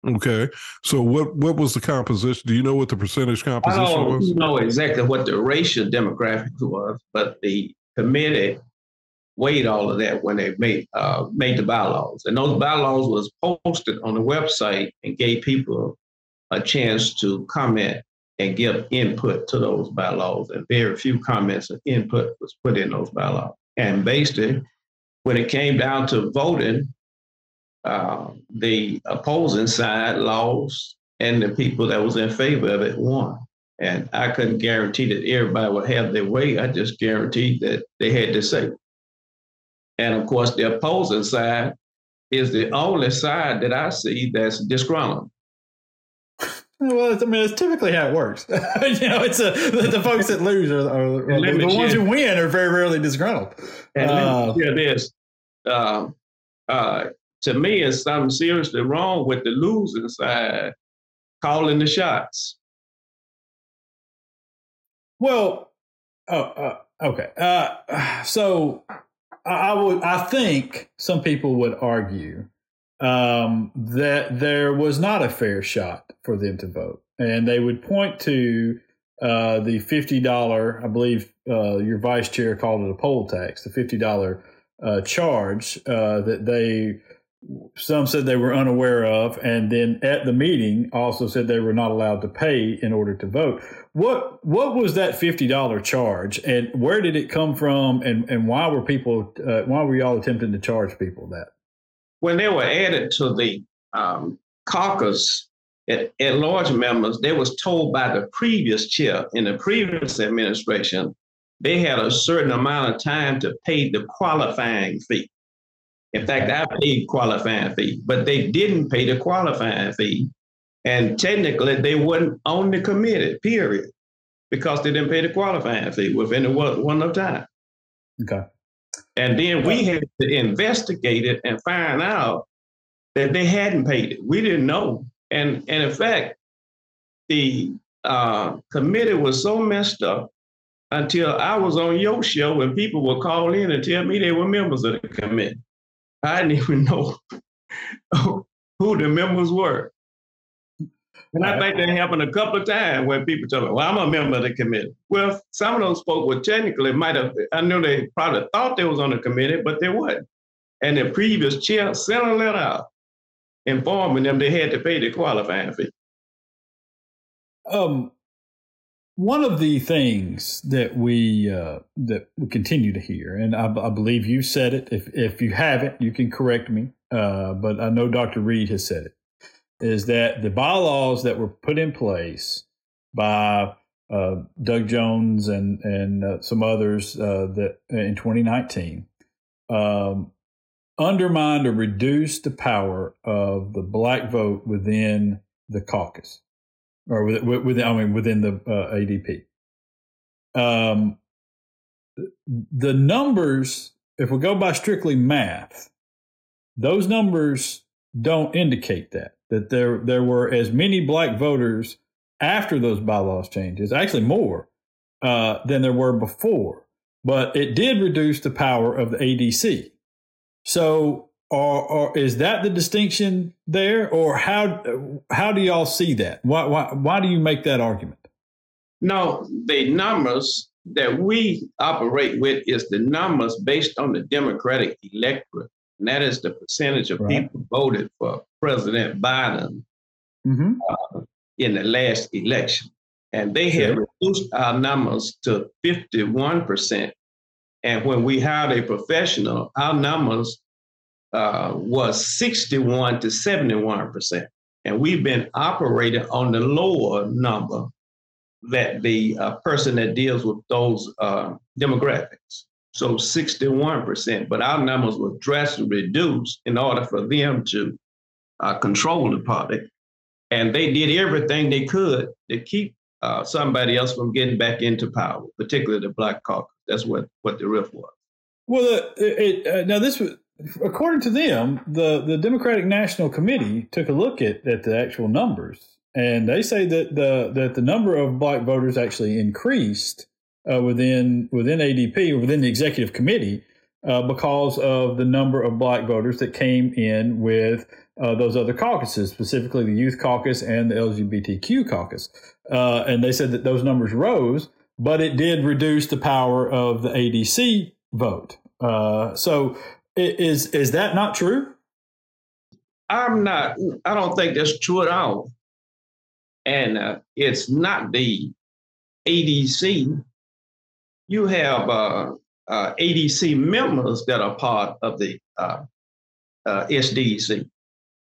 Okay. So what what was the composition? Do you know what the percentage composition was? I don't was? know exactly what the racial demographics was, but the committee weighed all of that when they made uh, made the bylaws. And those bylaws was posted on the website and gave people a chance to comment and give input to those bylaws. And very few comments and input was put in those bylaws. And basically, when it came down to voting, uh, the opposing side lost and the people that was in favor of it won. And I couldn't guarantee that everybody would have their way. I just guaranteed that they had to say. And of course, the opposing side is the only side that I see that's disgruntled. Well, I mean, it's typically how it works. *laughs* you know, it's a, the, the folks that lose are, are, are the, the ones who win are very rarely disgruntled. And uh, let this. Uh, uh, to me, it's something seriously wrong with the losing side calling the shots. Well, oh, uh, okay. Uh, so I would, I think some people would argue um, that there was not a fair shot for them to vote, and they would point to uh, the fifty dollar, I believe uh, your vice chair called it a poll tax, the fifty dollar uh, charge uh, that they some said they were unaware of, and then at the meeting also said they were not allowed to pay in order to vote. What what was that fifty dollar charge, and where did it come from, and, and why were people uh, why were y'all attempting to charge people that? When they were added to the um, caucus at, at large members, they was told by the previous chair in the previous administration they had a certain amount of time to pay the qualifying fee. In fact, I paid qualifying fee, but they didn't pay the qualifying fee. And technically, they weren't on the committee, period, because they didn't pay the qualifying fee within one, one of time. Okay. And then we had to investigate it and find out that they hadn't paid it. We didn't know. And, and in fact, the uh, committee was so messed up until I was on your show and people would call in and tell me they were members of the committee. I didn't *laughs* even know who the members were. And I think that happened a couple of times when people told me, well, I'm a member of the committee. Well, some of those folks were technically might have, I know they probably thought they was on the committee, but they weren't. And the previous chair sent a letter out informing them they had to pay the qualifying fee. Um, one of the things that we uh, that we continue to hear, and I, I, believe you said it. If if you haven't, you can correct me. Uh, but I know Dr. Reed has said it. Is that the bylaws that were put in place by uh, Doug Jones and and uh, some others uh, that in 2019 um, undermined or reduced the power of the black vote within the caucus or within, within I mean within the uh, ADP. Um, the numbers, if we go by strictly math, those numbers don't indicate that that there there were as many black voters after those bylaws changes, actually more uh, than there were before. But it did reduce the power of the ADC. So or, or is that the distinction there, or how how do y'all see that? Why why why do you make that argument? No, the numbers that we operate with is the numbers based on the Democratic electorate, and that is the percentage of right. people voted for President Biden mm-hmm. uh, in the last election, and they sure. have reduced our numbers to fifty one percent. And when we hired a professional, our numbers uh, was 61 to 71 percent, and we've been operating on the lower number that the uh, person that deals with those uh, demographics. So 61 percent, but our numbers were drastically reduced in order for them to uh, control the party, and they did everything they could to keep uh, somebody else from getting back into power, particularly the Black Caucus. That's what what the rift was. Well, it, it, now this was according to them, the, the Democratic National Committee took a look at, at the actual numbers, and they say that the that the number of black voters actually increased uh, within within ADP or within the executive committee uh, because of the number of black voters that came in with uh, those other caucuses, specifically the Youth Caucus and the LGBTQ Caucus, uh, and they said that those numbers rose, but it did reduce the power of the ADC vote. Uh, so is is that not true? I'm not. I don't think that's true at all. And uh, it's not the ADC. You have uh, uh, ADC members that are part of the uh, uh, SDC,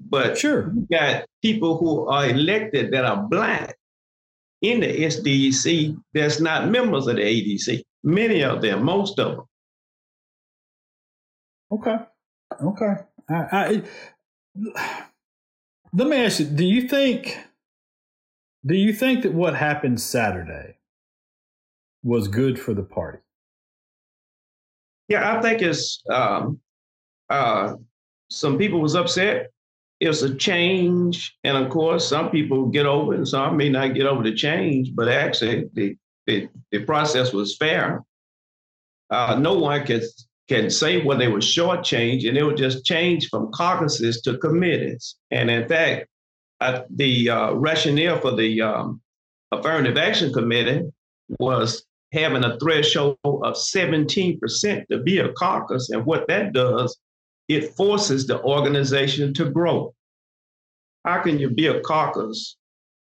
but sure, you got people who are elected that are black in the SDC that's not members of the ADC. Many of them, most of them. Okay. Okay. I, I, let me ask you: Do you think? Do you think that what happened Saturday was good for the party? Yeah, I think it's. Um, uh, some people was upset. It's a change, and of course, some people get over it, and some may not get over the change. But actually, the the, the process was fair. Uh, no one can can say well they were shortchanged and it was just changed from caucuses to committees. And in fact, uh, the uh, rationale for the um, affirmative action committee was having a threshold of 17% to be a caucus. And what that does it forces the organization to grow. How can you be a caucus?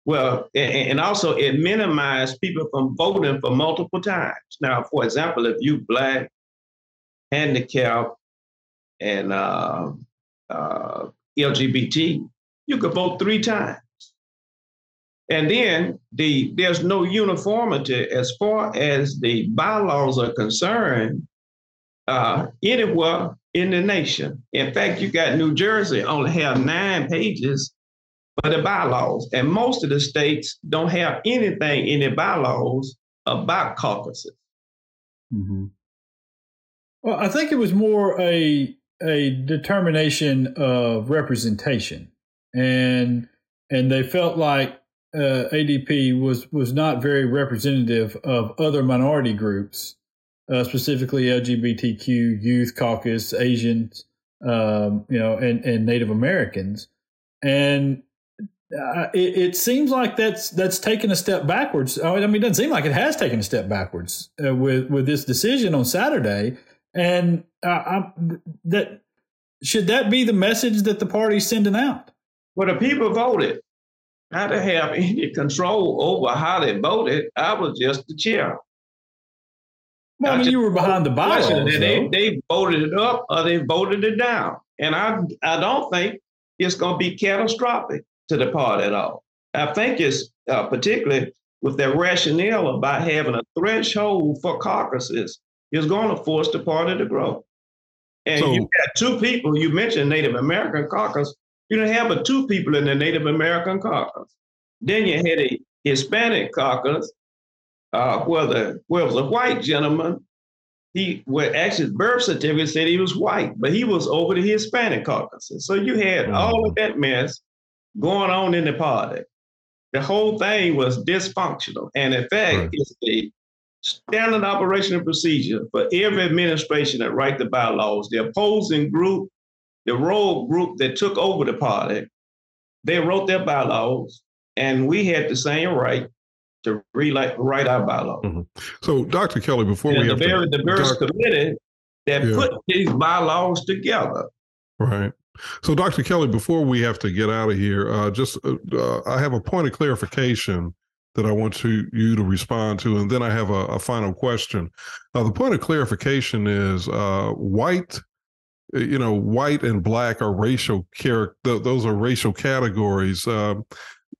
Well, and also it minimizes people from voting for multiple times. Now, for example, if you black, handicapped, and uh, uh, LGBT, you could vote three times. And then the there's no uniformity as far as the bylaws are concerned uh, anywhere in the nation. In fact, you got New Jersey only have nine pages for the bylaws, and most of the states don't have anything in the bylaws about caucuses. Mm-hmm. Well, I think it was more a a determination of representation, and and they felt like uh, ADP was was not very representative of other minority groups, uh, specifically LGBTQ, youth caucus, Asians, um, you know, and, and Native Americans, and uh, it, it, seems like that's that's taken a step backwards. I mean, it doesn't seem like it has taken a step backwards uh, with with this decision on Saturday. And uh, that should that be the message that the party's sending out? Well, the people voted. How to have any control over how they voted? I was just the chair. Well, I mean, you were behind the bylaws. They, they voted it up or they voted it down, and I I don't think it's going to be catastrophic to the party at all. I think it's uh, particularly with their rationale about having a threshold for caucuses is going to force the party to grow. And so, you got two people, you mentioned Native American caucus, you don't have but two people in the Native American caucus. Then you had a Hispanic caucus, uh, where, the, where was a white gentleman. He where actually birth certificate said he was white, but he was over the Hispanic caucus. So you had mm-hmm. all of that mess going on in the party. The whole thing was dysfunctional. And in fact, right. it's the standard operational procedure for every administration that write the bylaws. The opposing group, the rogue group that took over the party, they wrote their bylaws, and we had the same right to rewrite write our bylaws. Mm-hmm. So, Dr. Kelley, before and we the very to, diverse Dr. committee that yeah. put these bylaws together. Right. So, Dr. Kelley, before we have to get out of here, uh, just uh, uh, I have a point of clarification that I want to, you to respond to, and then I have a, a final question. Uh, the point of clarification is uh, white. Uh, you know, white and black are racial character; those are racial categories. Um,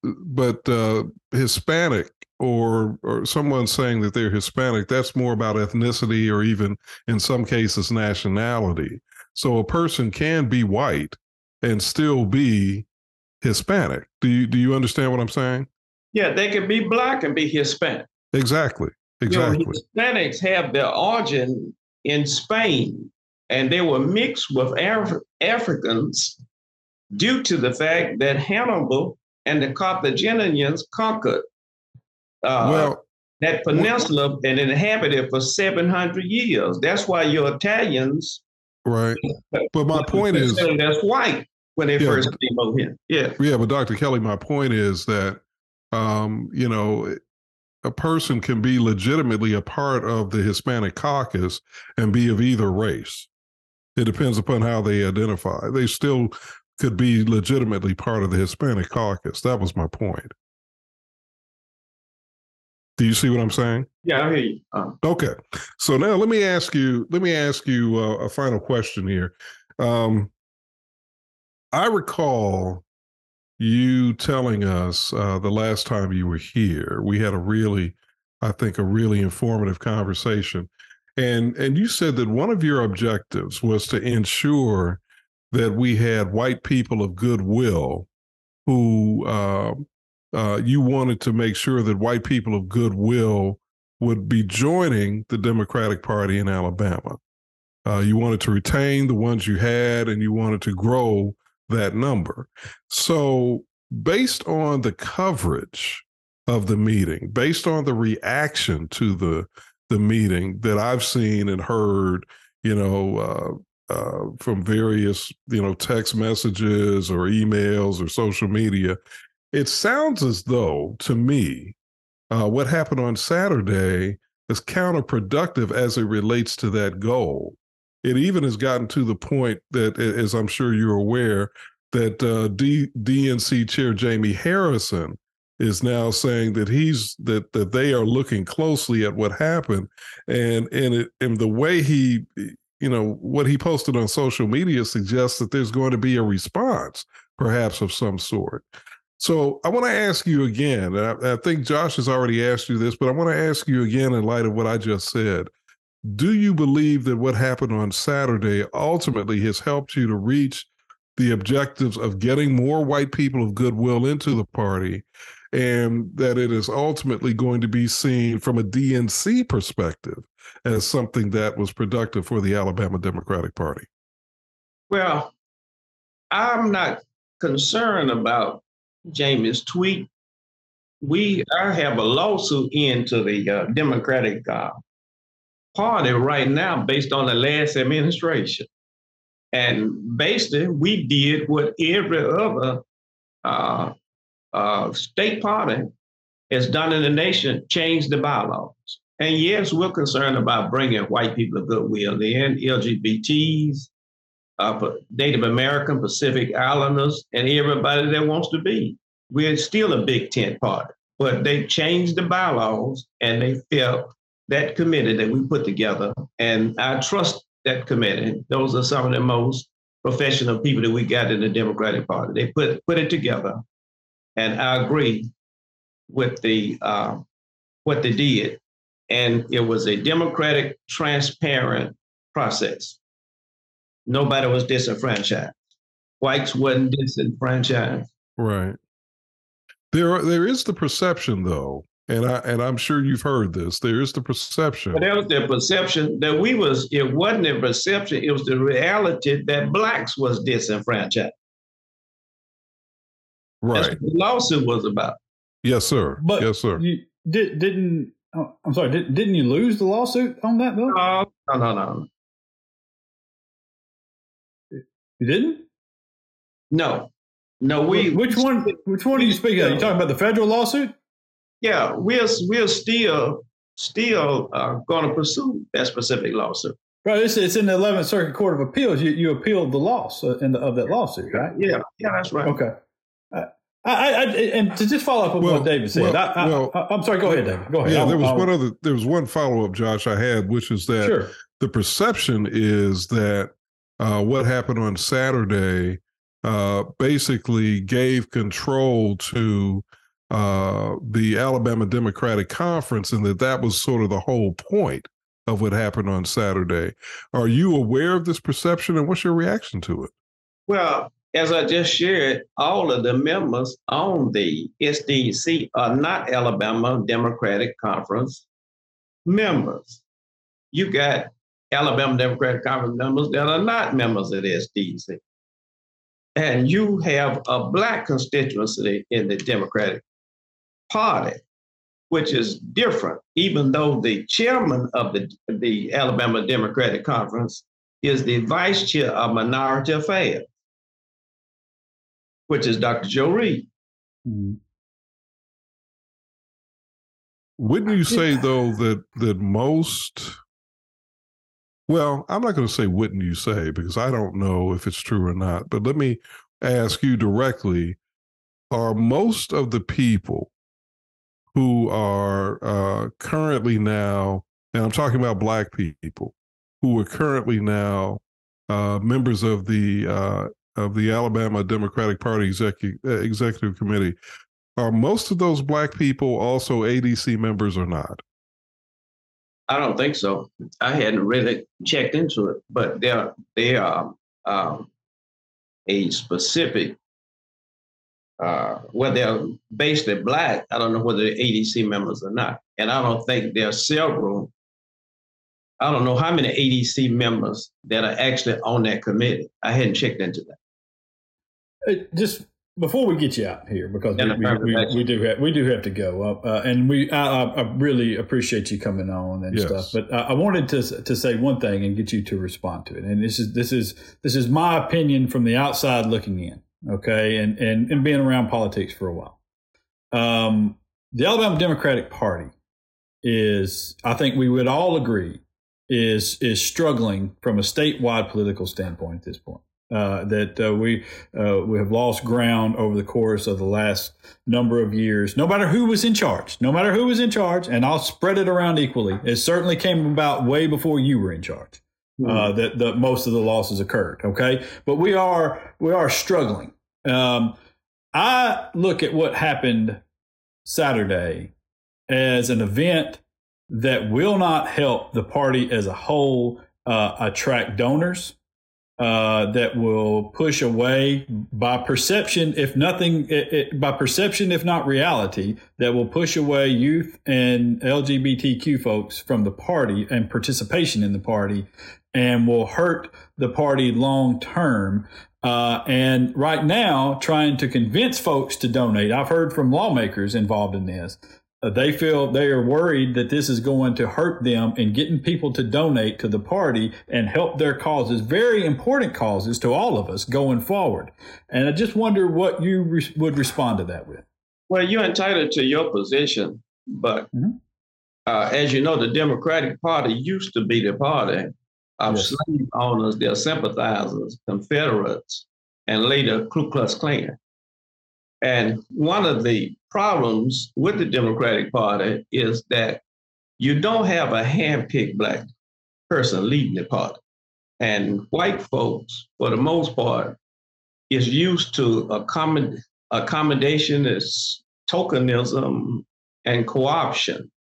but Hispanic or or someone saying that they're Hispanic, that's more about ethnicity or even in some cases nationality. So a person can be white and still be Hispanic. Do you do you understand what I'm saying? Yeah, they can be black and be Hispanic. Exactly. Exactly. You know, Hispanics have their origin in Spain, and they were mixed with Af- Africans due to the fact that Hannibal and the Carthaginians conquered uh, well, that peninsula well, and inhabited it for 700 years. That's why your Italians Right. *laughs* But my point is that's white when they yeah, first came over here. Yeah. Yeah, but Dr. Kelley, my point is that um, you know, a person can be legitimately a part of the Hispanic caucus and be of either race. It depends upon how they identify. They still could be legitimately part of the Hispanic caucus. That was my point. Do you see what I'm saying? Yeah, I hear you. Um, okay, so now let me ask you. Let me ask you uh, a final question here. Um, I recall you telling us uh, the last time you were here. We had a really, I think, a really informative conversation, and and you said that one of your objectives was to ensure that we had white people of goodwill who uh, uh, you wanted to make sure that white people of goodwill would be joining the Democratic Party in Alabama. Uh, you wanted to retain the ones you had and you wanted to grow that number. So, based on the coverage of the meeting, based on the reaction to the the meeting that I've seen and heard, you know, uh, uh, from various, you know, text messages or emails or social media, it sounds as though, to me, uh, what happened on Saturday is counterproductive as it relates to that goal. it even has gotten to the point that, as I'm sure you're aware, that uh, D, DNC Chair Jamie Harrison is now saying that he's that that they are looking closely at what happened, and and it and the way he, you know, what he posted on social media suggests that there's going to be a response, perhaps of some sort. So I want to ask you again. I, I think Josh has already asked you this, but I want to ask you again in light of what I just said. Do you believe that what happened on Saturday ultimately has helped you to reach the objectives of getting more white people of goodwill into the party and that it is ultimately going to be seen from a DNC perspective as something that was productive for the Alabama Democratic Party? Well, I'm not concerned about Jamie's tweet. We I have a lawsuit into the uh, Democratic uh, Party right now based on the last administration. And basically, we did what every other uh, uh, state party has done in the nation, changed the bylaws. And yes, we're concerned about bringing white people of goodwill in, LGBTs, uh, Native American, Pacific Islanders, and everybody that wants to be. We're still a big tent party, but they changed the bylaws and they felt that committee that we put together, and I trust that committee. Those are some of the most professional people that we got in the Democratic Party. They put put it together, and I agree with the uh, what they did, and it was a democratic, transparent process. Nobody was disenfranchised. Whites wasn't disenfranchised. Right. There, there is the perception, though, and I and I'm sure you've heard this. There is the perception. But there was the perception that we was. It wasn't a perception. It was the reality that blacks was disenfranchised. Right. the lawsuit was about. Yes, sir. But yes, sir. You did, didn't. Oh, I'm sorry. Did, didn't you lose the lawsuit on that though? No, no, no, no. You didn't. No, no. We. Which one? Which one are you speaking of? You talking about the federal lawsuit? Yeah, we're we're still still uh, going to pursue that specific lawsuit. Right, it's, it's in the Eleventh Circuit Court of Appeals. You you appealed the loss uh, in the, of that lawsuit, right? Yeah, yeah, that's right. Okay. Uh, I, I, and to just follow up on well, what David said, well, I, well, I, am sorry. Go ahead, David. Go ahead. Yeah, I'll, there was I'll, one other. There was one follow up, Josh. I had, which is that sure. the perception is that uh, what happened on Saturday uh, basically gave control to uh, the Alabama Democratic Conference, and that that was sort of the whole point of what happened on Saturday. Are you aware of this perception, and what's your reaction to it? Well, as I just shared, all of the members on the SDC are not Alabama Democratic Conference members. You got Alabama Democratic Conference members that are not members of the SDC. And you have a black constituency in the Democratic Party, which is different, even though the chairman of the, the Alabama Democratic Conference is the vice chair of Minority Affairs, which is Dr. Joe Reed. Mm-hmm. Wouldn't you say though that that most well, I'm not going to say wouldn't you say because I don't know if it's true or not, but let me ask you directly are most of the people who are uh, currently now, and I'm talking about Black people, who are currently now uh, members of the uh, of the Alabama Democratic Party Executive uh, Executive Committee. Are most of those Black people also ADC members or not? I don't think so. I hadn't really checked into it, but they're they are um, a specific uh, whether they're basically black, I don't know whether they're ADC members or not. And I don't think there are several, I don't know how many ADC members that are actually on that committee. I hadn't checked into that. just before we get you out here, because we, we, we, we, do have we do have to go, uh, uh, and we I, I, really appreciate you coming on and yes. stuff. But I wanted to to say one thing and get you to respond to it. And this is this is this is my opinion from the outside looking in okay, and, and, and being around politics for a while. Um, the Alabama Democratic Party is, I think we would all agree, is is struggling from a statewide political standpoint at this point. Uh, that uh, we uh, we have lost ground over the course of the last number of years. No matter who was in charge, no matter who was in charge, and I'll spread it around equally. It certainly came about way before you were in charge. Mm-hmm. that the most of the losses occurred. Okay, but we are we are struggling. Um, I look at what happened Saturday as an event that will not help the party as a whole uh, attract donors. Uh, that will push away by perception, if nothing, it, it, by perception, if not reality, that will push away youth and LGBTQ folks from the party and participation in the party and will hurt the party long term. Uh, and right now, trying to convince folks to donate. I've heard from lawmakers involved in this uh, they feel they are worried that this is going to hurt them in getting people to donate to the party and help their causes, very important causes to all of us going forward. And I just wonder what you re- would respond to that with. Well, you're entitled to your position, but mm-hmm. uh, as you know, the Democratic Party used to be the party of yes. slave owners, their sympathizers, Confederates, and later Ku Klux Klan. And one of the problems with the Democratic Party is that you don't have a hand-picked black person leading the party. And white folks, for the most part, is used to accommod- accommodation, is tokenism, and co-option.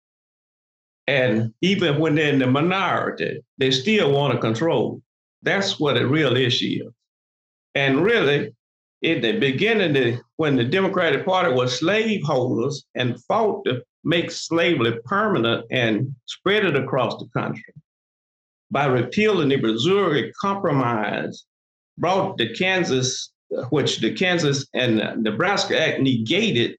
And even when they're in the minority, they still want to control. That's what a real issue is. And really, in the beginning, the, when the Democratic Party was slaveholders and fought to make slavery permanent and spread it across the country, by repealing the Missouri Compromise, brought the Kansas, which the Kansas and Nebraska Act negated,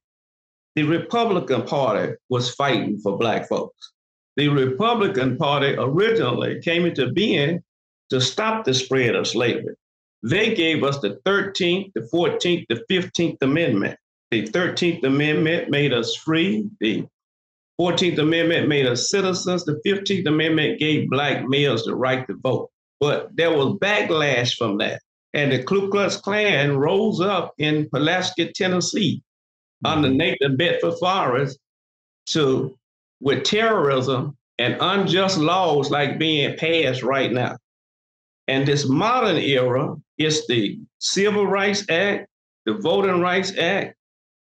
the Republican Party was fighting for Black folks. The Republican Party originally came into being to stop the spread of slavery. They gave us the 13th, the 14th, the 15th Amendment. The 13th Amendment made us free. The 14th Amendment made us citizens. The 15th Amendment gave black males the right to vote. But there was backlash from that. And the Ku Klux Klan rose up in Pulaski, Tennessee, under mm-hmm. Nathan Bedford Forrest to with terrorism and unjust laws like being passed right now. And this modern era is the Civil Rights Act, the Voting Rights Act,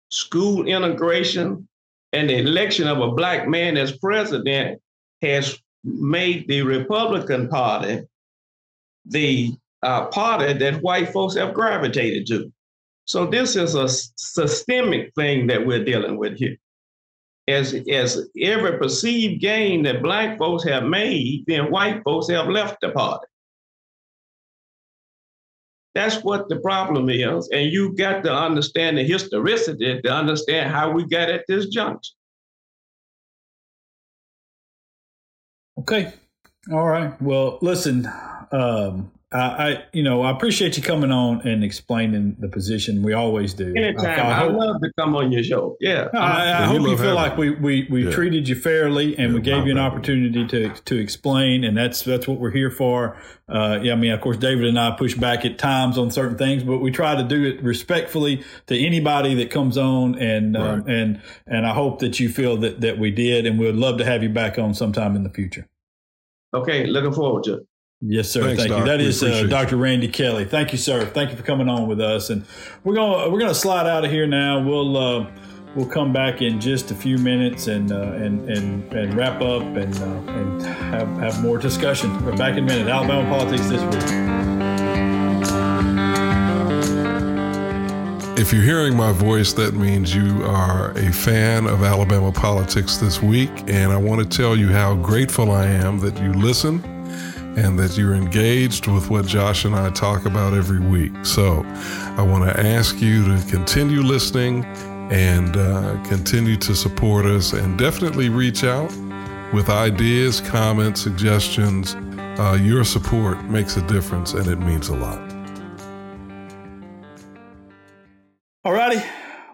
school integration, and the election of a black man as president has made the Republican Party the uh, party that white folks have gravitated to. So this is a systemic thing that we're dealing with here. As, as every perceived gain that black folks have made, then white folks have left the party. That's what the problem is. And you got to understand the historicity to understand how we got at this junction. Okay. All right. Well, listen, um, I, I, you know, I appreciate you coming on and explaining the position. We always do. Anytime. I, I, I love to come on your show. Yeah. I, I hope you feel like we we, we yeah. treated you fairly and yeah, we gave you an opportunity to to explain, and that's that's what we're here for. Uh, yeah, I mean, of course, David and I push back at times on certain things, but we try to do it respectfully to anybody that comes on, and um, right. um, and and I hope that you feel that that we did, and we'd love to have you back on sometime in the future. Okay, looking forward to it. Yes, sir. Thanks, Thank Doc. you. That is uh, Dr. Randy Kelley. Thank you, sir. Thank you for coming on with us. And we're gonna we're gonna slide out of here now. We'll uh, we'll come back in just a few minutes and uh, and and and wrap up and uh, and have have more discussion. We're back in a minute. Alabama politics this week. If you're hearing my voice, that means you are a fan of Alabama politics this week. And I want to tell you how grateful I am that you listen and that you're engaged with what Josh and I talk about every week. So I want to ask you to continue listening and uh, continue to support us and definitely reach out with ideas, comments, suggestions. Uh, your support makes a difference and it means a lot. Alrighty,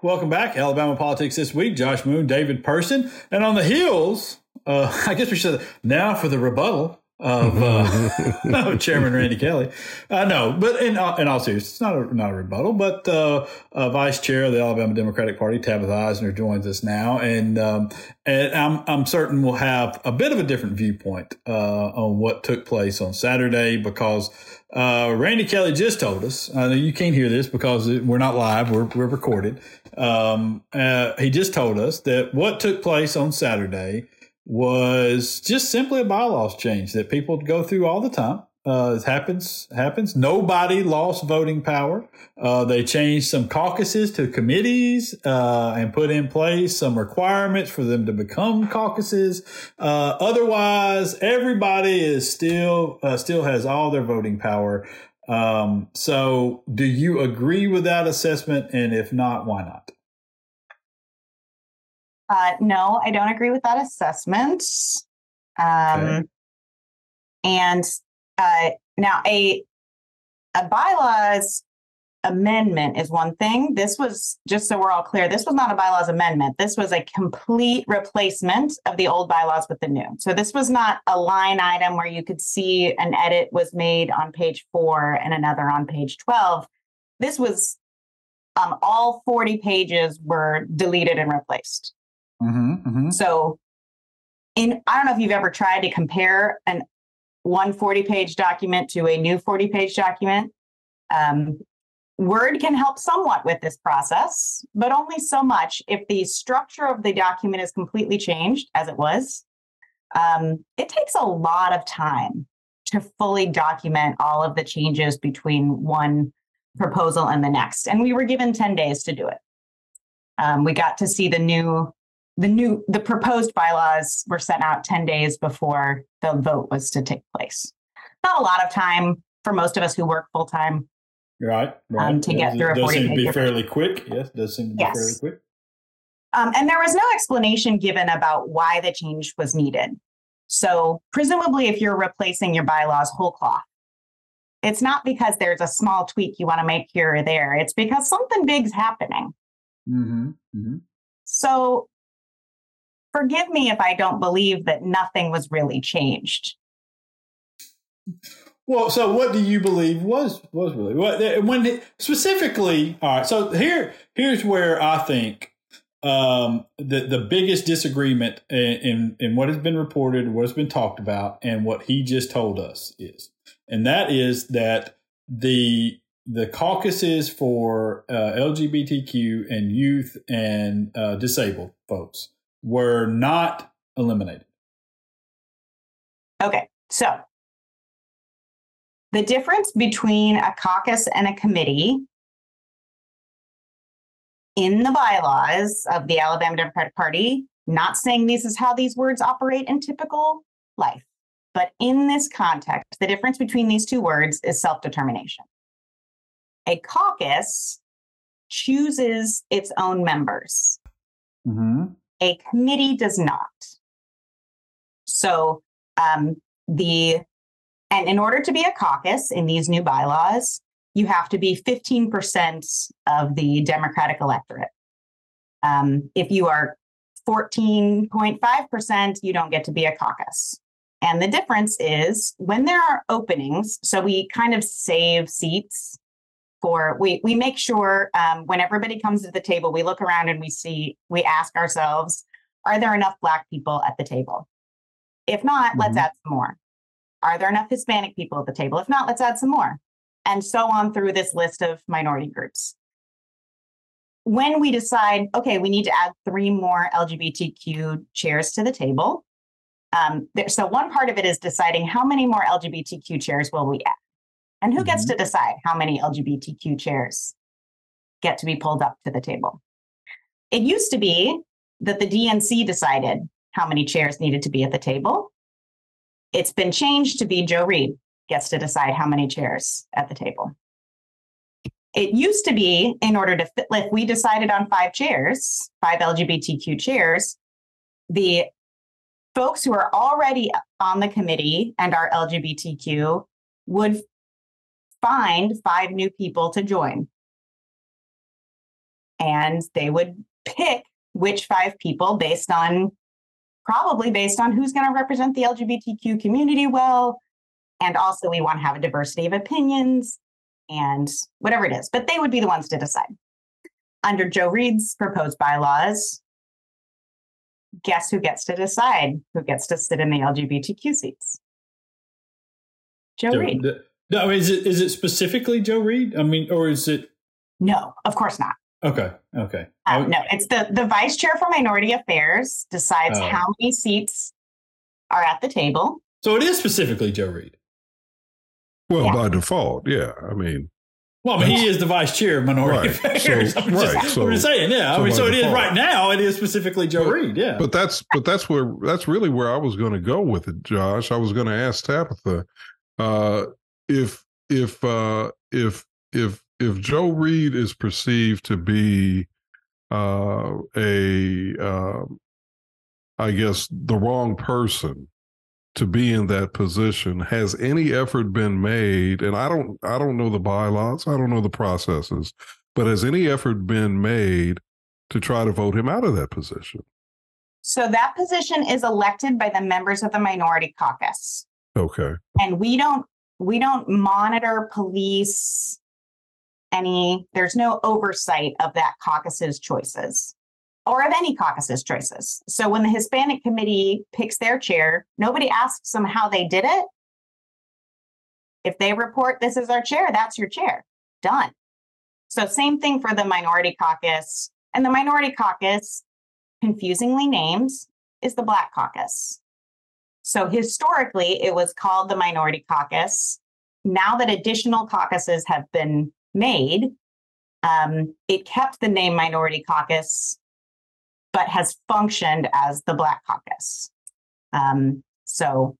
welcome back. Alabama Politics this week. Josh Moon, David Person. And on the heels, uh, *laughs* I guess we should now for the rebuttal of uh, *laughs* *laughs* Chairman Randy Kelley. Uh, no, but in, in all seriousness, it's not a, not a rebuttal. But uh, Vice Chair of the Alabama Democratic Party, Tabitha Isner, joins us now, and um, and I'm I'm certain we'll have a bit of a different viewpoint uh, on what took place on Saturday because. Uh, Randy Kelley just told us. You can't hear this because we're not live; we're we're recorded. Um, uh, he just told us that what took place on Saturday was just simply a bylaws change that people go through all the time. Uh, it happens. Happens. Nobody lost voting power. Uh, they changed some caucuses to committees uh, and put in place some requirements for them to become caucuses. Uh, otherwise, everybody is still uh, still has all their voting power. Um, so, do you agree with that assessment? And if not, why not? Uh, no, I don't agree with that assessment. Um, okay. And uh, now a a bylaws amendment is one thing. This was just so we're all clear. This was not a bylaws amendment. This was a complete replacement of the old bylaws with the new. So this was not a line item where you could see an edit was made on page four and another on page twelve. This was um, all 40 pages were deleted and replaced. Mm-hmm, mm-hmm. So, in I don't know if you've ever tried to compare an one 40 page document to a new 40 page document. Um, Word can help somewhat with this process, but only so much. If the structure of the document is completely changed, as it was, um, it takes a lot of time to fully document all of the changes between one proposal and the next. And we were given 10 days to do it. Um, we got to see the new the new the proposed bylaws were sent out 10 days before the vote was to take place not a lot of time for most of us who work full time right, right. Um, to get through it does seem to be fairly quick yes does seem to be yes. fairly quick um, and there was no explanation given about why the change was needed so presumably if you're replacing your bylaws whole cloth it's not because there's a small tweak you want to make here or there it's because something big's happening mm-hmm. Mm-hmm. so forgive me if I don't believe that nothing was really changed. Well, so what do you believe was was really what when specifically? All right, so here here's where I think um, the the biggest disagreement in, in, in what has been reported, what has been talked about, and what he just told us is, and that is that the the caucuses for uh, LGBTQ and youth and uh, disabled folks were not eliminated. Okay, so the difference between a caucus and a committee in the bylaws of the Alabama Democratic Party, not saying this is how these words operate in typical life, but in this context, the difference between these two words is self determination. A caucus chooses its own members. Mm-hmm. A committee does not. So um, the and in order to be a caucus in these new bylaws, you have to be 15% of the Democratic electorate. Um, if you are 14.5%, you don't get to be a caucus. And the difference is when there are openings, so we kind of save seats for we we make sure um, when everybody comes to the table we look around and we see we ask ourselves are there enough black people at the table? If not mm-hmm. let's add some more. Are there enough hispanic people at the table? If not let's add some more. And so on through this list of minority groups. When we decide okay we need to add three more lgbtq chairs to the table um, there, so one part of it is deciding how many more lgbtq chairs will we add and who mm-hmm. gets to decide how many LGBTQ chairs get to be pulled up to the table? It used to be that the DNC decided how many chairs needed to be at the table. It's been changed to be Joe Reed gets to decide how many chairs at the table. It used to be in order to fit, if we decided on five chairs, five LGBTQ chairs, the folks who are already on the committee and are LGBTQ would find five new people to join. And they would pick which five people based on probably based on who's going to represent the LGBTQ community well. And also, we want to have a diversity of opinions and whatever it is, but they would be the ones to decide. Under Joe Reed's proposed bylaws, guess who gets to decide who gets to sit in the LGBTQ seats? Joe Joe- Reed. the- no, is it is it specifically Joe Reed? I mean, or is it No, of course not. okay? Okay. I- no, it's the the vice chair for minority affairs decides Oh. how many seats are at the table. So it is specifically Joe Reed. Well, Yeah. by default, yeah. I mean, Well, I mean, he is the vice chair of minority Right. affairs. So- *laughs* I'm, just, right. I'm So- just saying, yeah. so I mean, so it is default. right now. It is specifically Joe But- Reed. Yeah. but that's but that's where that's really where I was going to go with it, Josh. I was going to ask Tabitha uh, if if uh, if if if Joe Reed is perceived to be uh, a uh, I guess the wrong person to be in that position, has any effort been made? And I don't I don't know the bylaws, I don't know the processes, but has any effort been made to try to vote him out of that position? So that position is elected by the members of the minority caucus. Okay. and we don't we don't monitor police any there's no oversight of that caucus's choices or of any caucus's choices. So when the hispanic committee picks their chair nobody asks them how they did it. If they report this is our chair that's your chair done. So same thing for the minority caucus. And the minority caucus confusingly named is the black caucus so historically, it was called the Minority Caucus. Now that additional caucuses have been made, um, it kept the name Minority Caucus, but has functioned as the Black Caucus. Um, so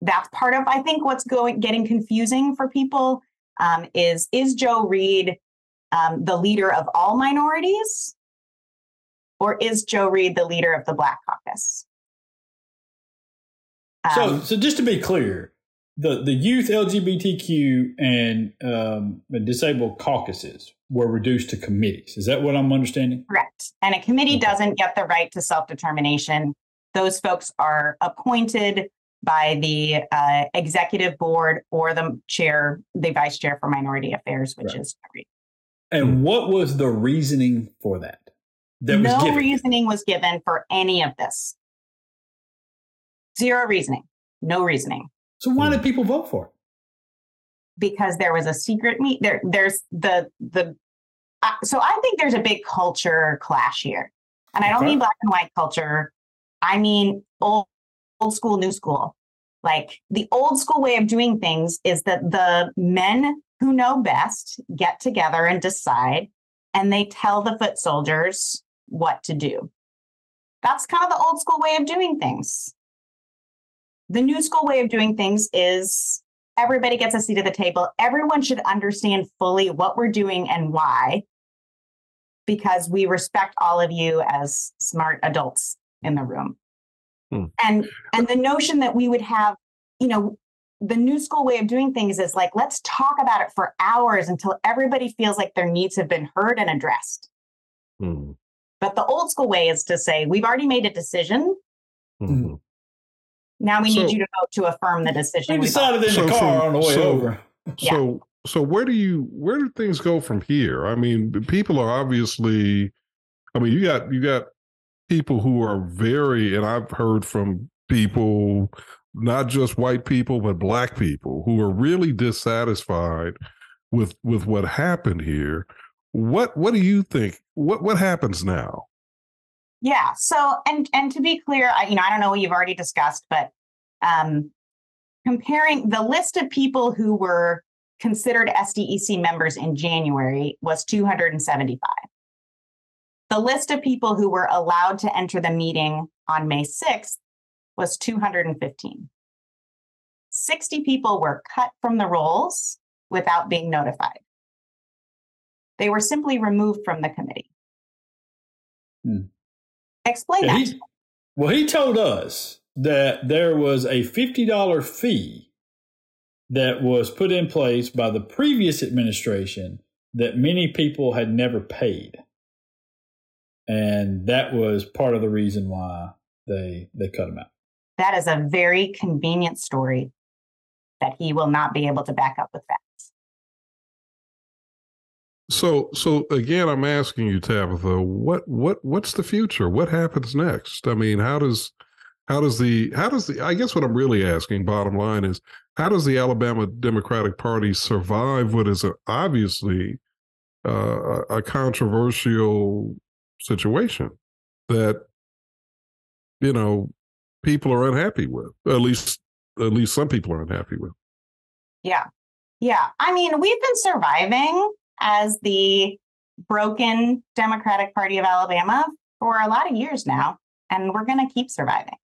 that's part of, I think, what's going getting confusing for people um, is is Joe Reed um, the leader of all minorities, or is Joe Reed the leader of the Black Caucus? So, Um, so just to be clear, the, the youth LGBTQ and um, disabled caucuses were reduced to committees. Is that what I'm understanding? Correct. And a committee Okay. doesn't get the right to self determination. Those folks are appointed by the uh, executive board or the chair, the vice chair for minority affairs, which Right. is Joe Reed. And what was the reasoning for that? That was no given. reasoning was given for any of this. Zero reasoning. No reasoning. So why did people vote for it? because there was a secret meet there there's the the uh, so i think there's a big culture clash here and i don't Okay. mean black and white culture i mean old old school new school like the old school way of doing things is that the men who know best get together and decide and they tell the foot soldiers what to do that's kind of the old school way of doing things the new school way of doing things is everybody gets a seat at the table. Everyone should understand fully what we're doing and why, because we respect all of you as smart adults in the room. Hmm. And and the notion that we would have, you know, the new school way of doing things is like let's talk about it for hours until everybody feels like their needs have been heard and addressed. Hmm. But the old school way is to say we've already made a decision. Hmm. Now we So- need you to vote to affirm the decision. We decided in So the car from- on the way so- over. Yeah. So so where do you where do things go from here? I mean, people are obviously I mean, you got you got people who are very and I've heard from people not just white people but black people who are really dissatisfied with with what happened here. What what do you think? What what happens now? Yeah. So, and and to be clear, I, you know, I don't know what you've already discussed, but um, comparing the list of people who were considered SDEC members in January was 275. The list of people who were allowed to enter the meeting on May 6th was 215. 60 people were cut from the rolls without being notified. They were simply removed from the committee. Hmm. Explain Yeah, that. he- well, he told us that there was a $50 fee that was put in place by the previous administration that many people had never paid. And that was part of the reason why they they cut him out. That is a very convenient story that he will not be able to back up with facts. So, so again, I'm asking you, Tabitha, what, what, what's the future? What happens next? I mean, how does, how does the, how does the, I guess what I'm really asking, bottom line is, how does the Alabama Democratic Party survive what is obviously uh, a controversial situation that, you know, people are unhappy with, at least, at least some people are unhappy with. Yeah. Yeah. I mean, we've been surviving as the broken Democratic Party of Alabama for a lot of years mm-hmm. now, and we're going to keep surviving.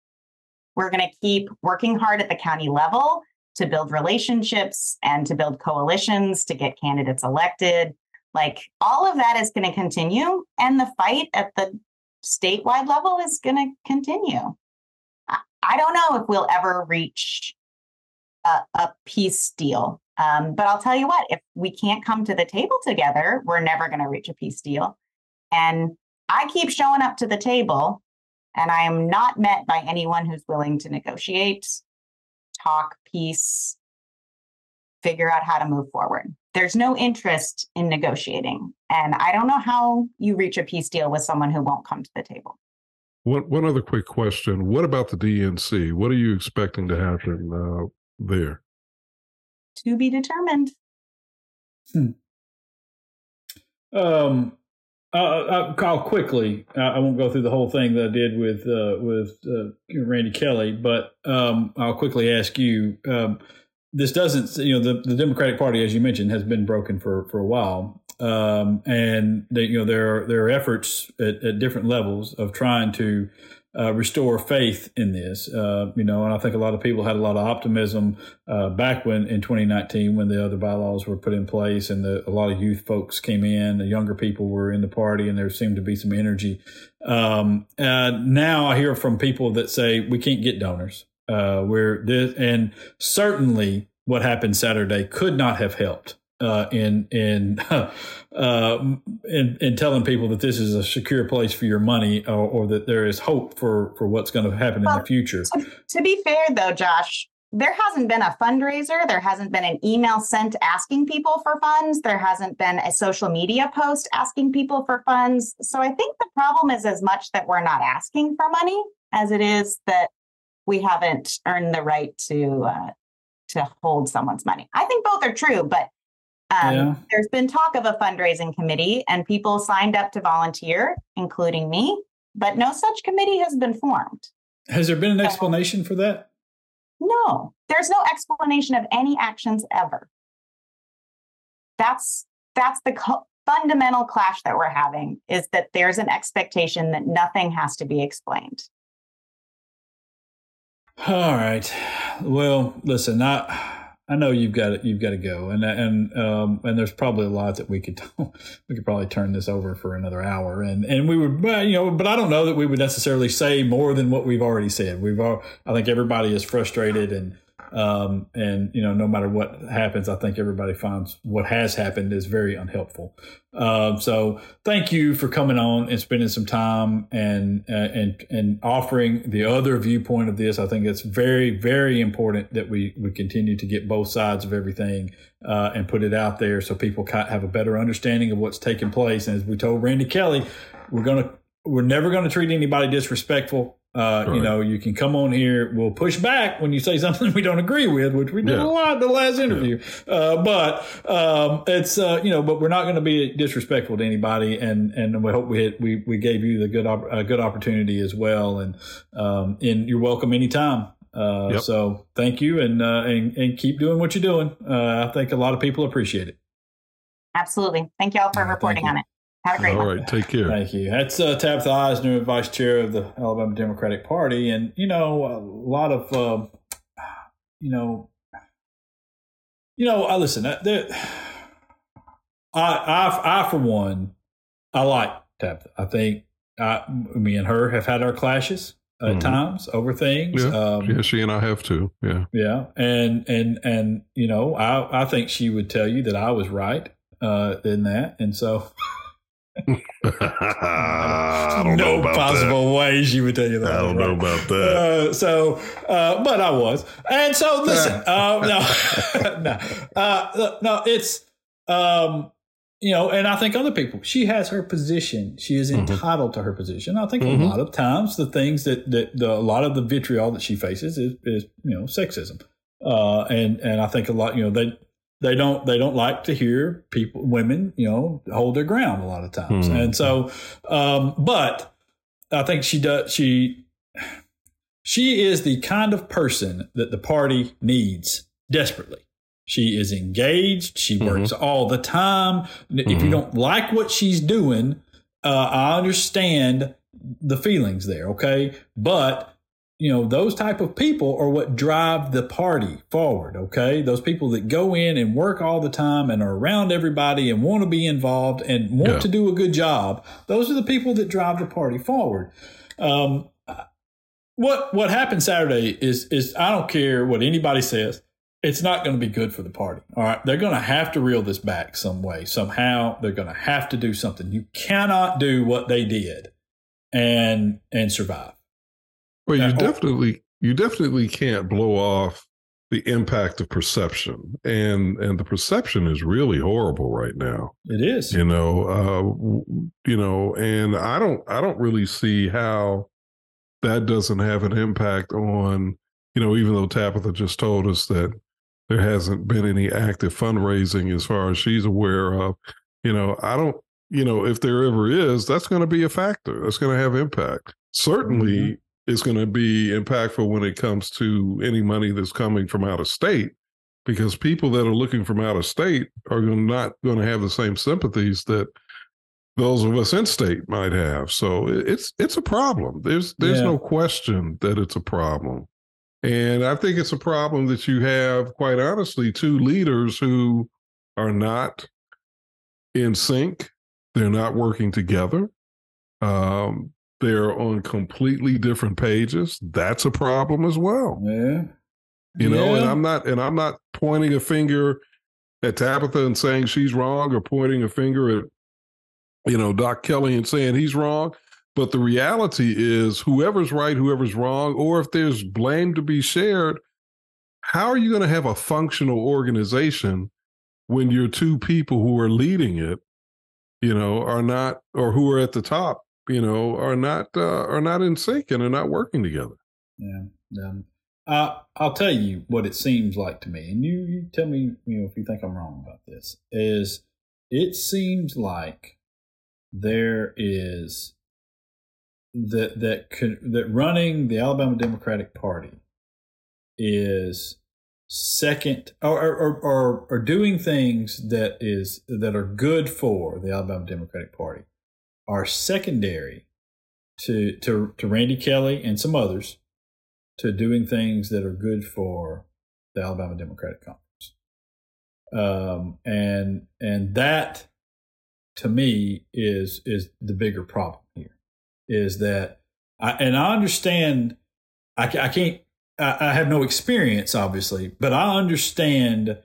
We're going to keep working hard at the county level to build relationships and to build coalitions to get candidates elected. Like all of that is going to continue, and the fight at the statewide level is going to continue. I don't know if we'll ever reach a, a peace deal um, but I'll tell you what, if we can't come to the table together, we're never going to reach a peace deal. And I keep showing up to the table, and I am not met by anyone who's willing to negotiate, talk peace, figure out how to move forward. There's no interest in negotiating. And I don't know how you reach a peace deal with someone who won't come to the table. One, one other quick question. What about the DNC? What are you expecting to happen uh, there? to be determined. Hmm. Um, uh, Kyle, quickly, uh, I won't go through the whole thing that I did with uh, with uh, Randy Kelley, but um, I'll quickly ask you. Um, this doesn't, you know, the, the Democratic Party, as you mentioned, has been broken for for a while, um, and they, you know there are there are efforts at, at different levels of trying to uh, restore faith in this. Uh, you know, and I think a lot of people had a lot of optimism uh, back when in 2019 when the other bylaws were put in place and the, a lot of youth folks came in, the younger people were in the party, and there seemed to be some energy. Um, now I hear from people that say we can't get donors. Uh, where this and certainly what happened Saturday could not have helped uh, in in, *laughs* uh, in in telling people that this is a secure place for your money, or, or that there is hope for for what's going to happen well, in the future. To, to be fair, though, Josh, there hasn't been a fundraiser. There hasn't been an email sent asking people for funds. There hasn't been a social media post asking people for funds. So I think the problem is as much that we're not asking for money as it is that we haven't earned the right to uh, to hold someone's money. I think both are true, but um, yeah. There's been talk of a fundraising committee, and people signed up to volunteer, including me, but no such committee has been formed. Has there been an explanation for that? No, there's no explanation of any actions ever. That's that's the co- fundamental clash that we're having is that there's an expectation that nothing has to be explained. All right. Well, listen, I I know you've got to, you've got to go, and and um, and there's probably a lot that we could *laughs* we could probably turn this over for another hour, and and we would, you know, but I don't know that we would necessarily say more than what we've already said. We've all, I think everybody is frustrated and um, and you know, no matter what happens, I think everybody finds what has happened is very unhelpful. Um, so thank you for coming on and spending some time and uh, and and offering the other viewpoint of this. I think it's very very important that we we continue to get both sides of everything uh, and put it out there so people have a better understanding of what's taking place. And as we told Randy Kelley, we're gonna we're never going to treat anybody disrespectful. Uh, right. You know, you can come on here. We'll push back when you say *laughs* something we don't agree with, which we did yeah. a lot in the last interview. Yeah. Uh, but um, it's uh, you know, but we're not going to be disrespectful to anybody, and and we hope we we we gave you the good op- good opportunity as well, and um, and you're welcome anytime. Uh, yep. So thank you, and uh, and and keep doing what you're doing. Uh, I think a lot of people appreciate it. Absolutely. Thank you all for reporting on it. Have a great All one. right, take care. Thank you. That's uh, Tabitha Isner, Vice Chair of the Alabama Democratic Party, and you know a lot of uh, you know, you know. I listen. There, I, I, I for one, I like Tabitha. I think I, me and her have had our clashes at mm-hmm. times over things. Yeah. Um, yeah, she and I have too. Yeah, yeah, and and and you know, I I think she would tell you that I was right uh, in that, and so. *laughs* I don't no know about possible that. way she would tell you that. I don't know about that. Uh, so, uh, but I was, and so listen. uh, no, *laughs* no, uh, no. It's um, you know, and I think other people. She has her position. She is Mhm. entitled to her position. I think Mhm. a lot of times the things that that the, a lot of the vitriol that she faces is, is you know sexism, uh, and and I think a lot you know they they don't they don't like to hear people women you know hold their ground a lot of times, Mhm. and so um, but I think she does she she is the kind of person that the party needs desperately. She is engaged. She Mhm. works all the time. If you Mhm. don't like what she's doing, uh, I understand the feelings there. Okay, but you know those type of people are what drive the party forward. Okay, those people that go in and work all the time and are around everybody and want to be involved and want Yeah. to do a good job. Those are the people that drive the party forward. Um, what what happened Saturday is is I don't care what anybody says. It's not going to be good for the party. All right, they're going to have to reel this back some way, somehow. They're going to have to do something. You cannot do what they did and and survive. Well, you definitely you definitely can't blow off the impact of perception, and and the perception is really horrible right now. It is. You know, uh, you know, and I don't I don't really see how that doesn't have an impact on you know even though Tabitha just told us that there hasn't been any active fundraising as far as she's aware of. You know, I don't. You know, if there ever is, that's going to be a factor. That's going to have impact. Certainly, It's going to be impactful when it comes to any money that's coming from out of state, because people that are looking from out of state are not going to have the same sympathies that those of us in state might have. So it's it's a problem. There's there's Yeah. no question that it's a problem. And I think it's a problem that you have, quite honestly, two leaders who are not in sync. They're not working together. Um, they're on completely different pages. That's a problem as well. Yeah. You know, and I'm not and I'm not pointing a finger at Tabitha and saying she's wrong or pointing a finger at you know Doc Kelley and saying he's wrong. But the reality is whoever's right, whoever's wrong, or if there's blame to be shared, how are you going to have a functional organization when your two people who are leading it, you know, are not or who are at the top, you know, are not uh, are not in sync and are not working together? Yeah. Um, I, I'll tell you what it seems like to me, and you, you tell me, you know, if you think I'm wrong about this. Is it seems like there is that that could, that running the Alabama Democratic Party is second or or, or or doing things that is that are good for the Alabama Democratic Party are secondary to to to Randy Kelley and some others to doing things that are good for the Alabama Democratic Conference. Um, and and that to me is is the bigger problem here is that I and I understand I, I can't I, I have no experience obviously but I understand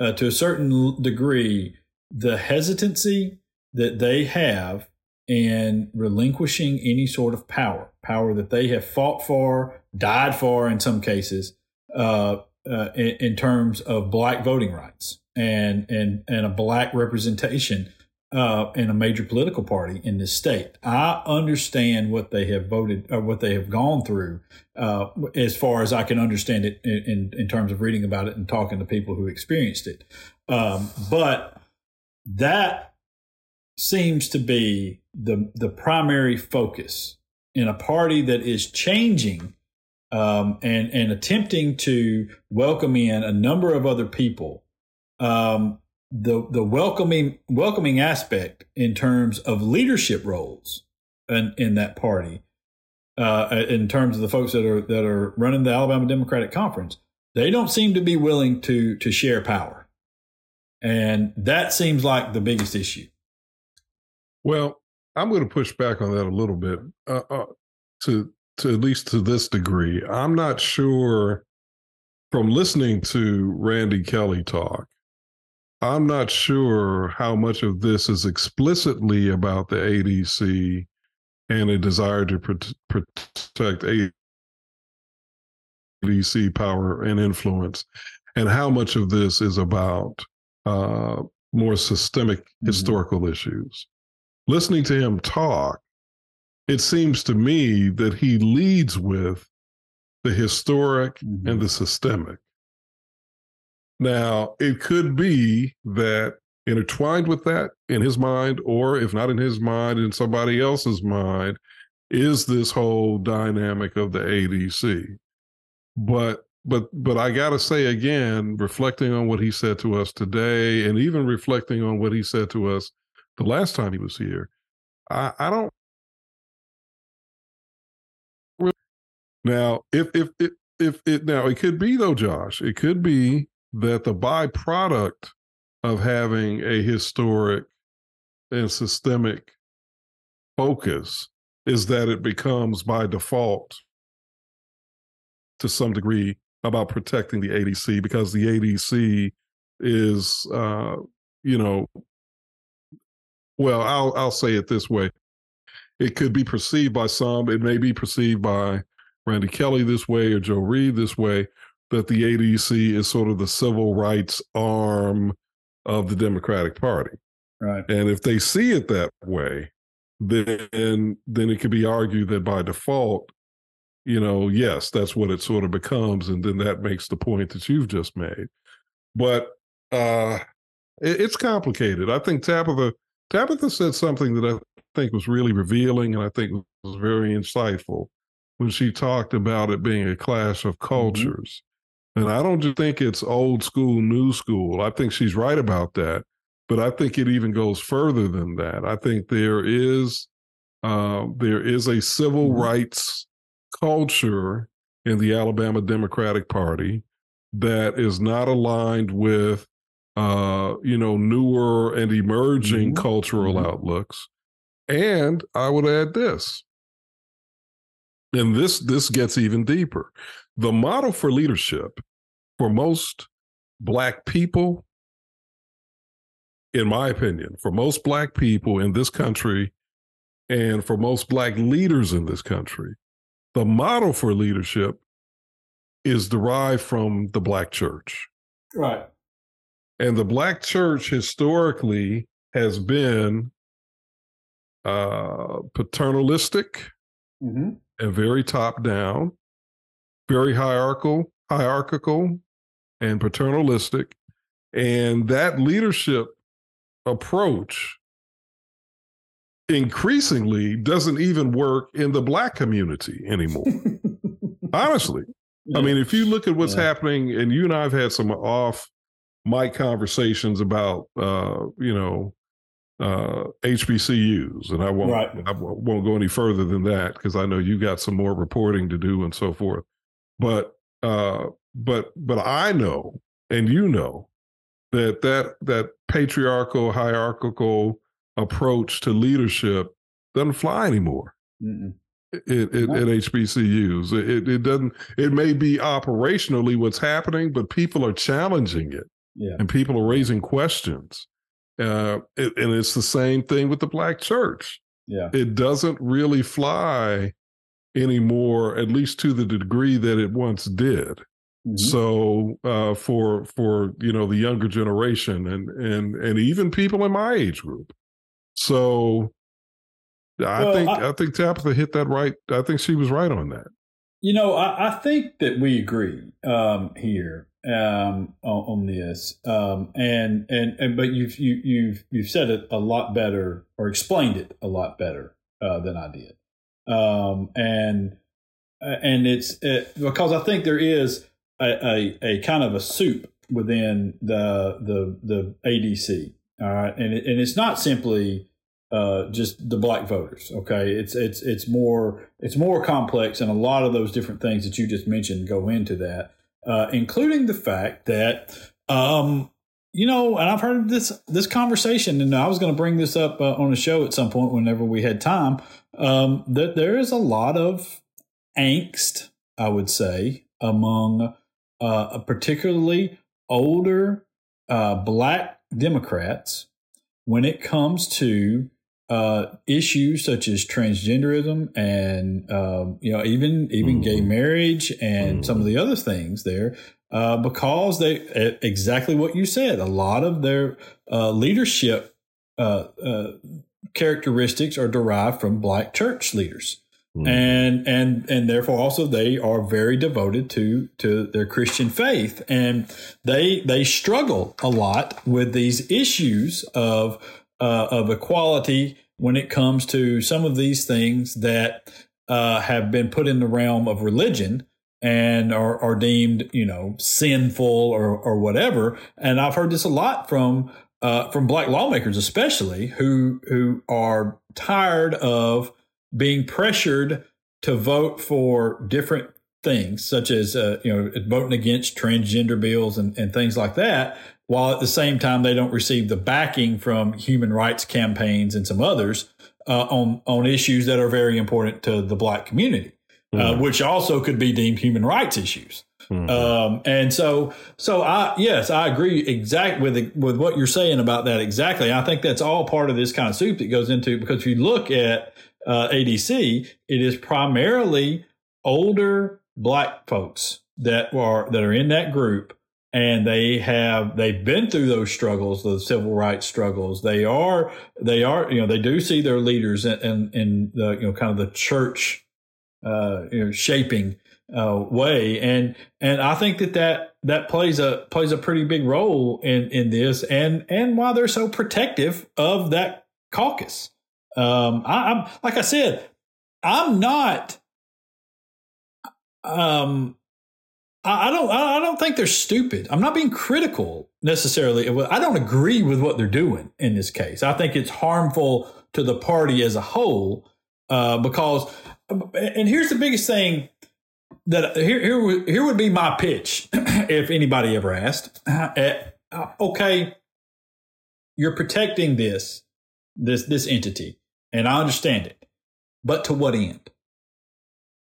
uh, to a certain degree the hesitancy that they have in relinquishing any sort of power power that they have fought for died for in some cases uh, uh, in, in terms of black voting rights and and and a black representation uh, in a major political party in this state. I understand what they have voted or what they have gone through, uh, as far as I can understand it in, in, in terms of reading about it and talking to people who experienced it. Um, but that seems to be the the primary focus in a party that is changing um, and and attempting to welcome in a number of other people. Um, the the welcoming welcoming aspect in terms of leadership roles in, in that party, uh, in terms of the folks that are that are running the Alabama Democratic Conference, they don't seem to be willing to to share power, and that seems like the biggest issue. Well, I'm going to push back on that a little bit, uh, uh, to to at least to this degree. I'm not sure from listening to Randy Kelley talk. I'm not sure how much of this is explicitly about the ADC and a desire to protect ADC power and influence, and how much of this is about uh, more systemic mm-hmm. historical issues. Listening to him talk, it seems to me that he leads with the historic mm-hmm. and the systemic. Now, it could be that intertwined with that in his mind, or if not in his mind, in somebody else's mind, is this whole dynamic of the ADC. But but but I gotta say again, reflecting on what he said to us today, and even reflecting on what he said to us the last time he was here, I, I don't now if if if if it now it could be though, Josh, it could be that the byproduct of having a historic and systemic focus is that it becomes by default to some degree about protecting the ADC because the ADC is, uh, you know, well, I'll I'll say it this way: it could be perceived by some, it may be perceived by Randy Kelley this way or Joe Reed this way, that the ADC is sort of the civil rights arm of the Democratic Party. Right. And if they see it that way, then then it could be argued that by default, you know, yes, that's what it sort of becomes, and then that makes the point that you've just made. But uh it, it's complicated. I think Tabitha Tabitha said something that I think was really revealing and I think was very insightful when she talked about it being a clash of mm-hmm. cultures. And I don't just think it's old school, new school. I think she's right about that. But I think it even goes further than that. I think there is uh, there is a civil mm-hmm. rights culture in the Alabama Democratic Party that is not aligned with uh, you know newer and emerging mm-hmm. cultural mm-hmm. outlooks. And I would add this, and this this gets even deeper. The model for leadership for most black people, in my opinion, for most black people in this country and for most black leaders in this country, the model for leadership is derived from the black church. Right. And the black church historically has been uh, paternalistic mm-hmm. and very top down, very hierarchical, hierarchical, and paternalistic. And that leadership approach increasingly doesn't even work in the black community anymore. *laughs* Honestly. Yeah. I mean, if you look at what's yeah. happening, and you and I have had some off mic conversations about, uh, you know, uh, HBCUs, and I won't, right. I won't go any further than that because I know you got some more reporting to do and so forth. But uh, but but I know, and you know, that that that patriarchal, hierarchical approach to leadership doesn't fly anymore. Mm-mm. It, it, at HBCUs, it, it doesn't. It may be operationally what's happening, but people are challenging it, yeah. and people are raising questions. Uh, it, and it's the same thing with the black church. Yeah, it doesn't really fly anymore, at least to the degree that it once did. Mm-hmm. So uh, for for you know the younger generation and and and even people in my age group. So I well, think I, I, think Tabitha hit that right. I think she was right on that. You know, I, I think that we agree um, here um, on, this, um, and and and but you've you, you've you've said it a lot better or explained it a lot better uh, than I did, um, and and it's it, because I think there is a, a, a kind of a soup within the the the ADC. All right, and it, and it's not simply uh, just the black voters. Okay, it's it's it's more it's more complex, and a lot of those different things that you just mentioned go into that, uh, including the fact that um, you know, and I've heard this this conversation, and I was going to bring this up uh, on a show at some point whenever we had time. Um, that there is a lot of angst, I would say, among uh, particularly older uh, black Democrats when it comes to uh, issues such as transgenderism and um, you know even even mm. gay marriage and mm. some of the other things there uh, because they exactly what you said a lot of their uh, leadership uh, uh, characteristics are derived from black church leaders mm. and and and therefore also they are very devoted to to their Christian faith and they they struggle a lot with these issues of uh, of equality when it comes to some of these things that uh, have been put in the realm of religion and are, are deemed, you know, sinful or, or whatever. And I've heard this a lot from uh, from black lawmakers, especially who who are tired of being pressured to vote for different things, such as uh, you know voting against transgender bills and, and things like that, while at the same time they don't receive the backing from human rights campaigns and some others uh, on on issues that are very important to the black community, mm. uh, hmm. which also could be deemed human rights issues. Mm-hmm. Um, and so, so I yes, I agree exact with the, with what you're saying about that exactly. I think that's all part of this kind of soup that goes into because if you look at uh, ADC, it is primarily older black folks that are that are in that group and they have they've been through those struggles the civil rights struggles. They are they are you know they do see their leaders in in, in the you know kind of the church uh, you know, shaping uh, way. And and I think that that that plays a plays a pretty big role in in this and and why they're so protective of that caucus. Um I, I'm like I said I'm not um I don't. I don't think they're stupid. I'm not being critical necessarily. I don't agree with what they're doing in this case. I think it's harmful to the party as a whole uh, because. And here's the biggest thing that here here here would be my pitch *clears throat* if anybody ever asked. Uh, okay, you're protecting this this this entity, and I understand it, but to what end?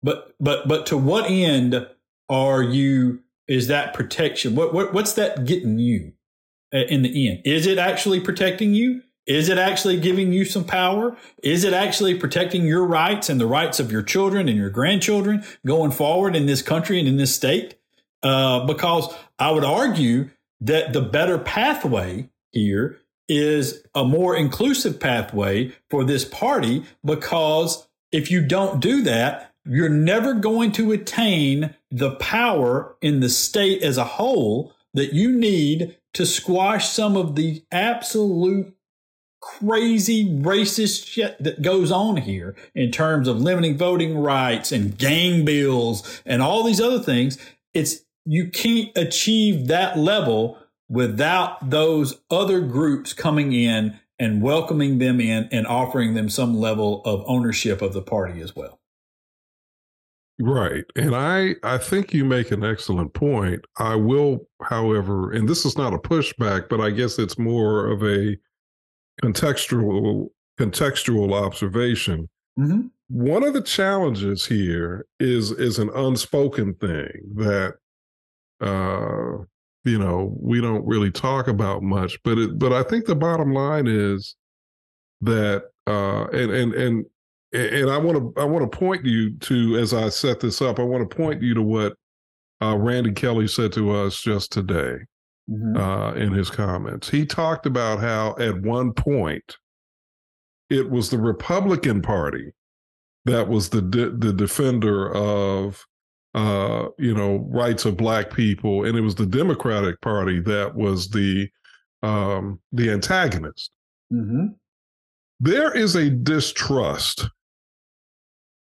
But but but to what end? Are you is that protection what, what what's that getting you in the end? Is it actually protecting you? Is it actually giving you some power? Is it actually protecting your rights and the rights of your children and your grandchildren going forward in this country and in this state? Uh, because i would argue that the better pathway here is a more inclusive pathway for this party because if you don't do that you're never going to attain the power in the state as a whole that you need to squash some of the absolute crazy racist shit that goes on here in terms of limiting voting rights and gang bills and all these other things. It's you can't achieve that level without those other groups coming in and welcoming them in and offering them some level of ownership of the party as well. Right. And I I think you make an excellent point. I will, however, and this is not a pushback, but I guess it's more of a contextual contextual observation. Mm-hmm. One of the challenges here is is an unspoken thing that uh you know we don't really talk about much but it but i think the bottom line is that uh and and and and I want to I want to point you to as I set this up. I want to point you to what uh, Randy Kelley said to us just today mm-hmm. uh, in his comments. He talked about how at one point it was the Republican Party that was the de- the defender of uh, you know rights of Black people, and it was the Democratic Party that was the um, the antagonist. Mm-hmm. There is a distrust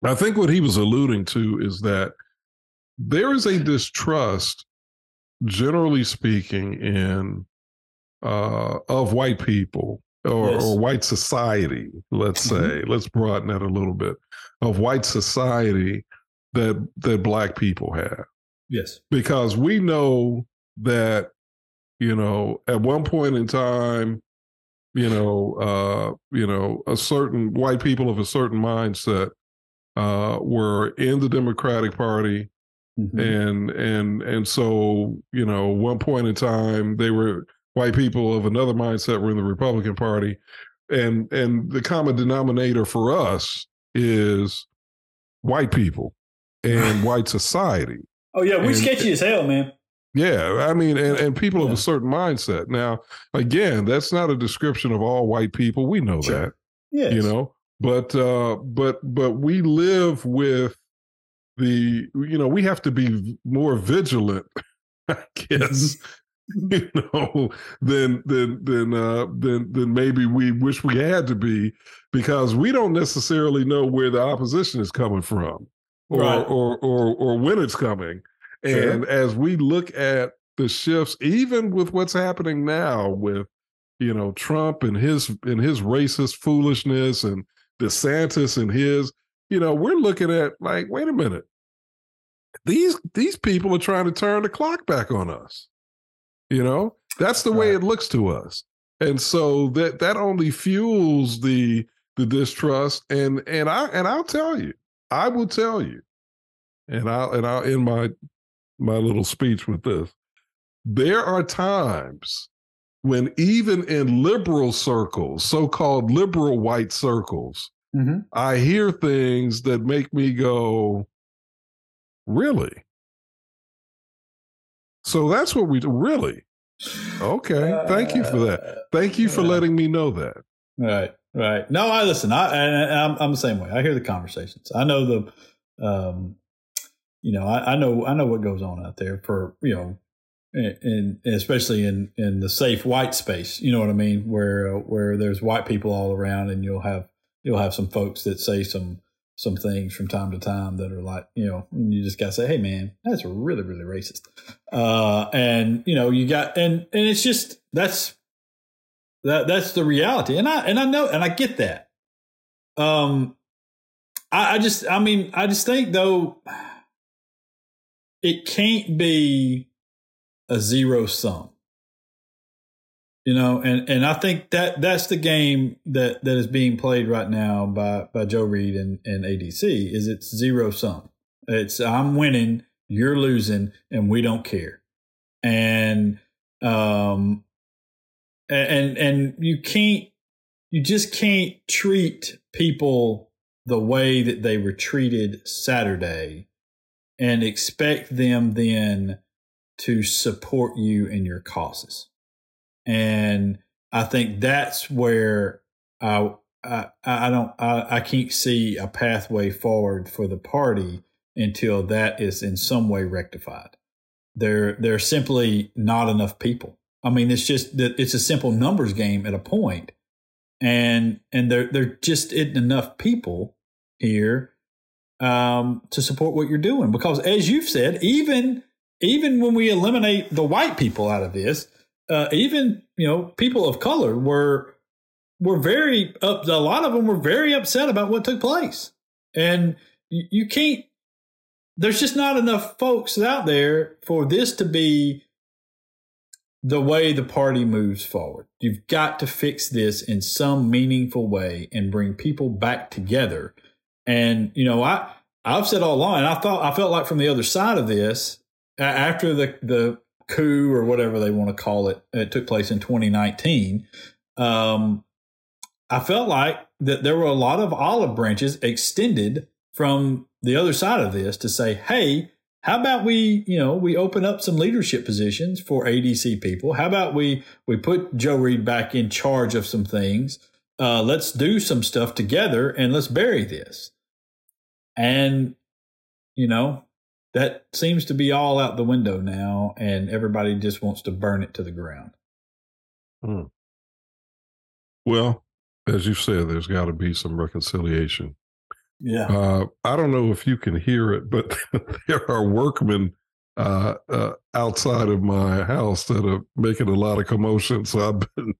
I think what he was alluding to is that there is a distrust, generally speaking, in uh, of white people or, yes. or white society. Let's mm-hmm. say, let's broaden that a little bit of white society that that black people have. Yes, because we know that you know at one point in time you know, uh, you know, a certain white people of a certain mindset uh, were in the Democratic Party. Mm-hmm. And and and so you know, one point in time they were white people of another mindset were in the Republican Party, and and the common denominator for us is white people and *laughs* white society. Oh yeah, we And- sketchy as hell, man. Yeah, I mean, and, and people of a certain mindset. Now, again, that's not a description of all white people. We know Sure. that, Yeah, you know. But uh, but but we live with the you know we have to be more vigilant, *laughs* I guess. *laughs* you know, than than than uh, than than maybe we wish we had to be, because we don't necessarily know where the opposition is coming from, or Right. or, or or when it's coming. And as we look at the shifts, even with what's happening now with you know Trump and his and his racist foolishness and DeSantis and his, you know, we're looking at like, wait a minute, these these people are trying to turn the clock back on us. You know, that's the way it looks to us, and so that that only fuels the the distrust. And and I and I'll tell you, I will tell you, and I'll and I'll end my my little speech with this. There are times when even in liberal circles, so-called liberal white circles, Mhm. I hear things that make me go, really? So that's what we do. Really? Okay. Thank you for that. Uh, Thank you for letting me know that. Right, right. No, I listen. I and I'm, I'm the same way. I hear the conversations. I know the, um, you know, I, I know I know what goes on out there for you know, and especially in in the safe white space. You know what I mean? Where uh, where there's white people all around, and you'll have you'll have some folks that say some some things from time to time that are like you know, you just gotta say, hey man, that's really really racist. Uh, and you know, you got and and it's just that's that that's the reality, and I and I know and I get that. Um, I, I just I mean I just think though it can't be a zero sum. You know, and and I think that that's the game that that is being played right now by by Joe Reed and and ADC is it's zero sum. It's I'm winning, you're losing, and we don't care. And um and and you can't you just can't treat people the way that they were treated Saturday and expect them then to support you in your causes. And I think that's where I I, I don't I, I can't see a pathway forward for the party until that is in some way rectified. There there are simply not enough people. I mean, it's just that it's a simple numbers game at a point, and and there there just isn't enough people here um, to support what you're doing. Because as you've said, even even when we eliminate the white people out of this, uh, even you know people of color were were very. A lot of them were very upset about what took place, and you, you can't. There's just not enough folks out there for this to be the way the party moves forward. You've got to fix this in some meaningful way and bring people back together. And you know, I I've said all along, I thought I felt like from the other side of this, after the the coup or whatever they want to call it, it took place in 2019. Um, I felt like that there were a lot of olive branches extended from the other side of this to say, hey, how about we, you know, we open up some leadership positions for ADC people? How about we we put Joe Reed back in charge of some things? Uh, let's do some stuff together and let's bury this. And you know, that seems to be all out the window now, and everybody just wants to burn it to the ground. Well, as you said, there's got to be some reconciliation. Yeah. Uh, I don't know if you can hear it, but *laughs* there are workmen uh, uh, outside of my house that are making a lot of commotion. So I've been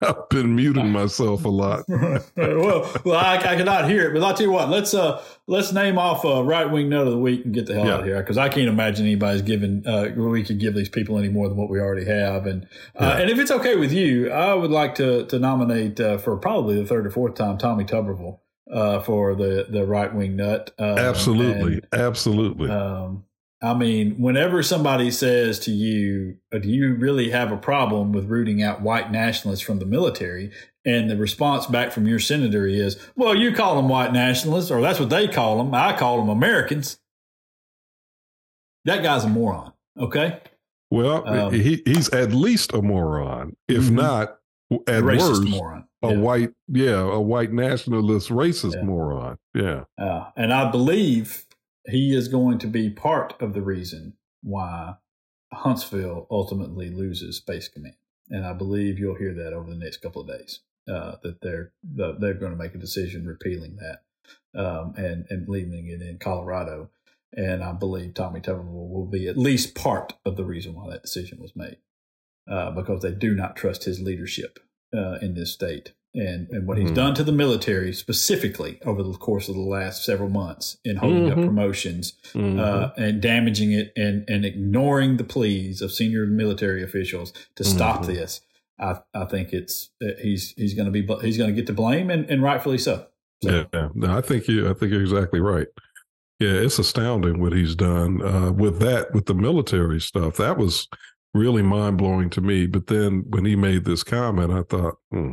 *laughs* I've been muting myself a lot. *laughs* well, well, I, I cannot hear it, but I'll tell you what. Let's uh, let's name off a right wing note of the week and get the hell Yeah. out of here because I can't imagine anybody's giving. Uh, we could give these people any more than what we already have, and uh, Yeah. and if it's okay with you, I would like to to nominate uh, for probably the third or fourth time Tommy Tuberville uh, for the the right wing nut. Uh, absolutely, and, absolutely. um, I mean, whenever somebody says to you, uh, Do you really have a problem with rooting out white nationalists from the military? And the response back from your senator is, Well, you call them white nationalists, or that's what they call them. I call them Americans. That guy's a moron. Okay. Well, um, he, he's at least a moron, if mm-hmm. not at worst, moron. a yeah. white, yeah, a white nationalist, racist yeah. moron. Yeah. Uh, and I believe he is going to be part of the reason why Huntsville ultimately loses Space Command. And I believe you'll hear that over the next couple of days. Uh, that they're they're going to make a decision repealing that um, and and leaving it in Colorado. And I believe Tommy Tuberville will be at least part of the reason why that decision was made, uh, because they do not trust his leadership uh, in this state and, and what he's mm-hmm. done to the military specifically over the course of the last several months in holding mm-hmm. up promotions mm-hmm. uh, and damaging it and, and ignoring the pleas of senior military officials to stop mm-hmm. this. I, I think it's uh, he's he's going to be he's going to get the blame and, and rightfully so. so. Yeah, no, I think you I think you're exactly right. Yeah, it's astounding what he's done uh, with that with the military stuff. That was really mind blowing to me. But then when he made this comment, I thought, hmm,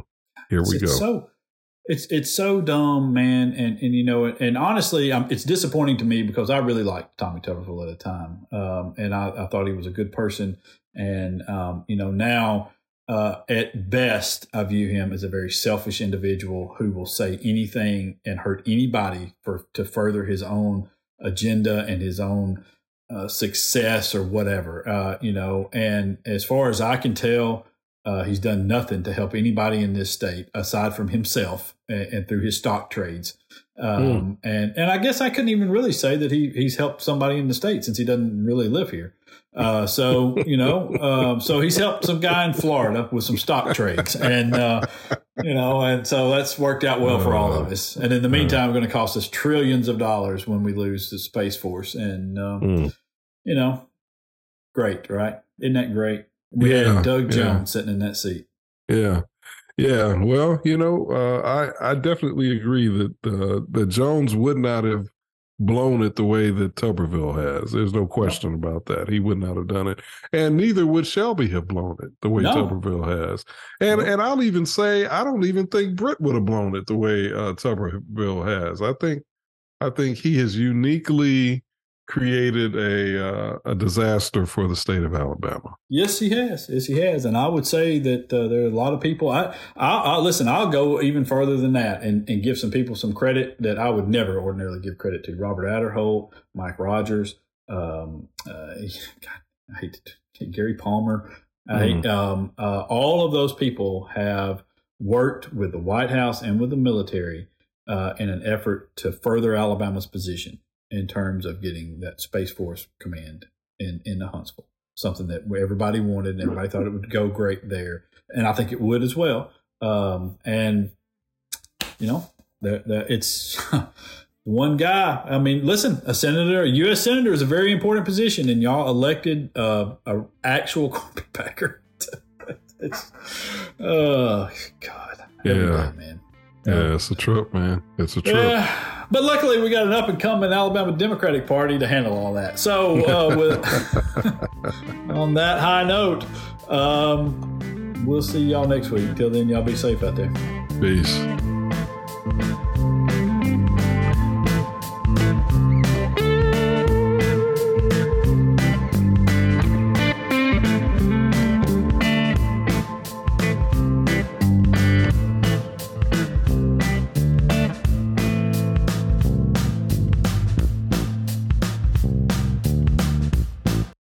here we it's go. So it's it's so dumb, man, and and you know, and honestly, I'm, it's disappointing to me because I really liked Tommy Tuberville at the time, um, and I, I, thought he was a good person, and um, you know, now uh, at best, I view him as a very selfish individual who will say anything and hurt anybody for to further his own agenda and his own uh, success or whatever, uh, you know. And as far as I can tell, uh, he's done nothing to help anybody in this state aside from himself and, and through his stock trades. Um, mm. And and I guess I couldn't even really say that he he's helped somebody in the state since he doesn't really live here. Uh, so you know, um, so he's helped some guy in Florida with some stock trades, and uh, you know, and so that's worked out well for all of us. And in the meantime, going to cost us trillions of dollars when we lose the space force. And um, mm. you know, great, right? Isn't that great? We yeah, had Doug Jones yeah. sitting in that seat. Yeah. Yeah, well, you know, uh, I I definitely agree that uh, that Jones would not have blown it the way that Tuberville has. There's no question about that. He would not have done it, and neither would Shelby have blown it the way no. Tuberville has. And no. and I'll even say I don't even think Britt would have blown it the way uh, Tuberville has. I think I think he has uniquely created a uh, a disaster for the state of Alabama. Yes, he has. Yes, he has. And I would say that uh, there are a lot of people. I, I, I, listen. I'll go even further than that and, and give some people some credit that I would never ordinarily give credit to. Robert Aderholt, Mike Rogers, um, uh, God, I hate to, Gary Palmer. I hate, mm. um, uh, all of those people have worked with the White House and with the military uh, in an effort to further Alabama's position in terms of getting that Space Force command in, in the Huntsville. Something that everybody wanted and everybody thought it would go great there. And I think it would as well. Um, and, you know, the, the, it's *laughs* one guy. I mean, listen, a senator, a U.S. senator is a very important position, and y'all elected uh, a actual *laughs* carpetbagger. *laughs* it's, oh, God. Yeah. man. Yeah, it's a trip, man. It's a trip. Yeah. But luckily, we got an up and coming Alabama Democratic Party to handle all that. So, uh, with, *laughs* on that high note, um, we'll see y'all next week. Until then, y'all be safe out there. Peace.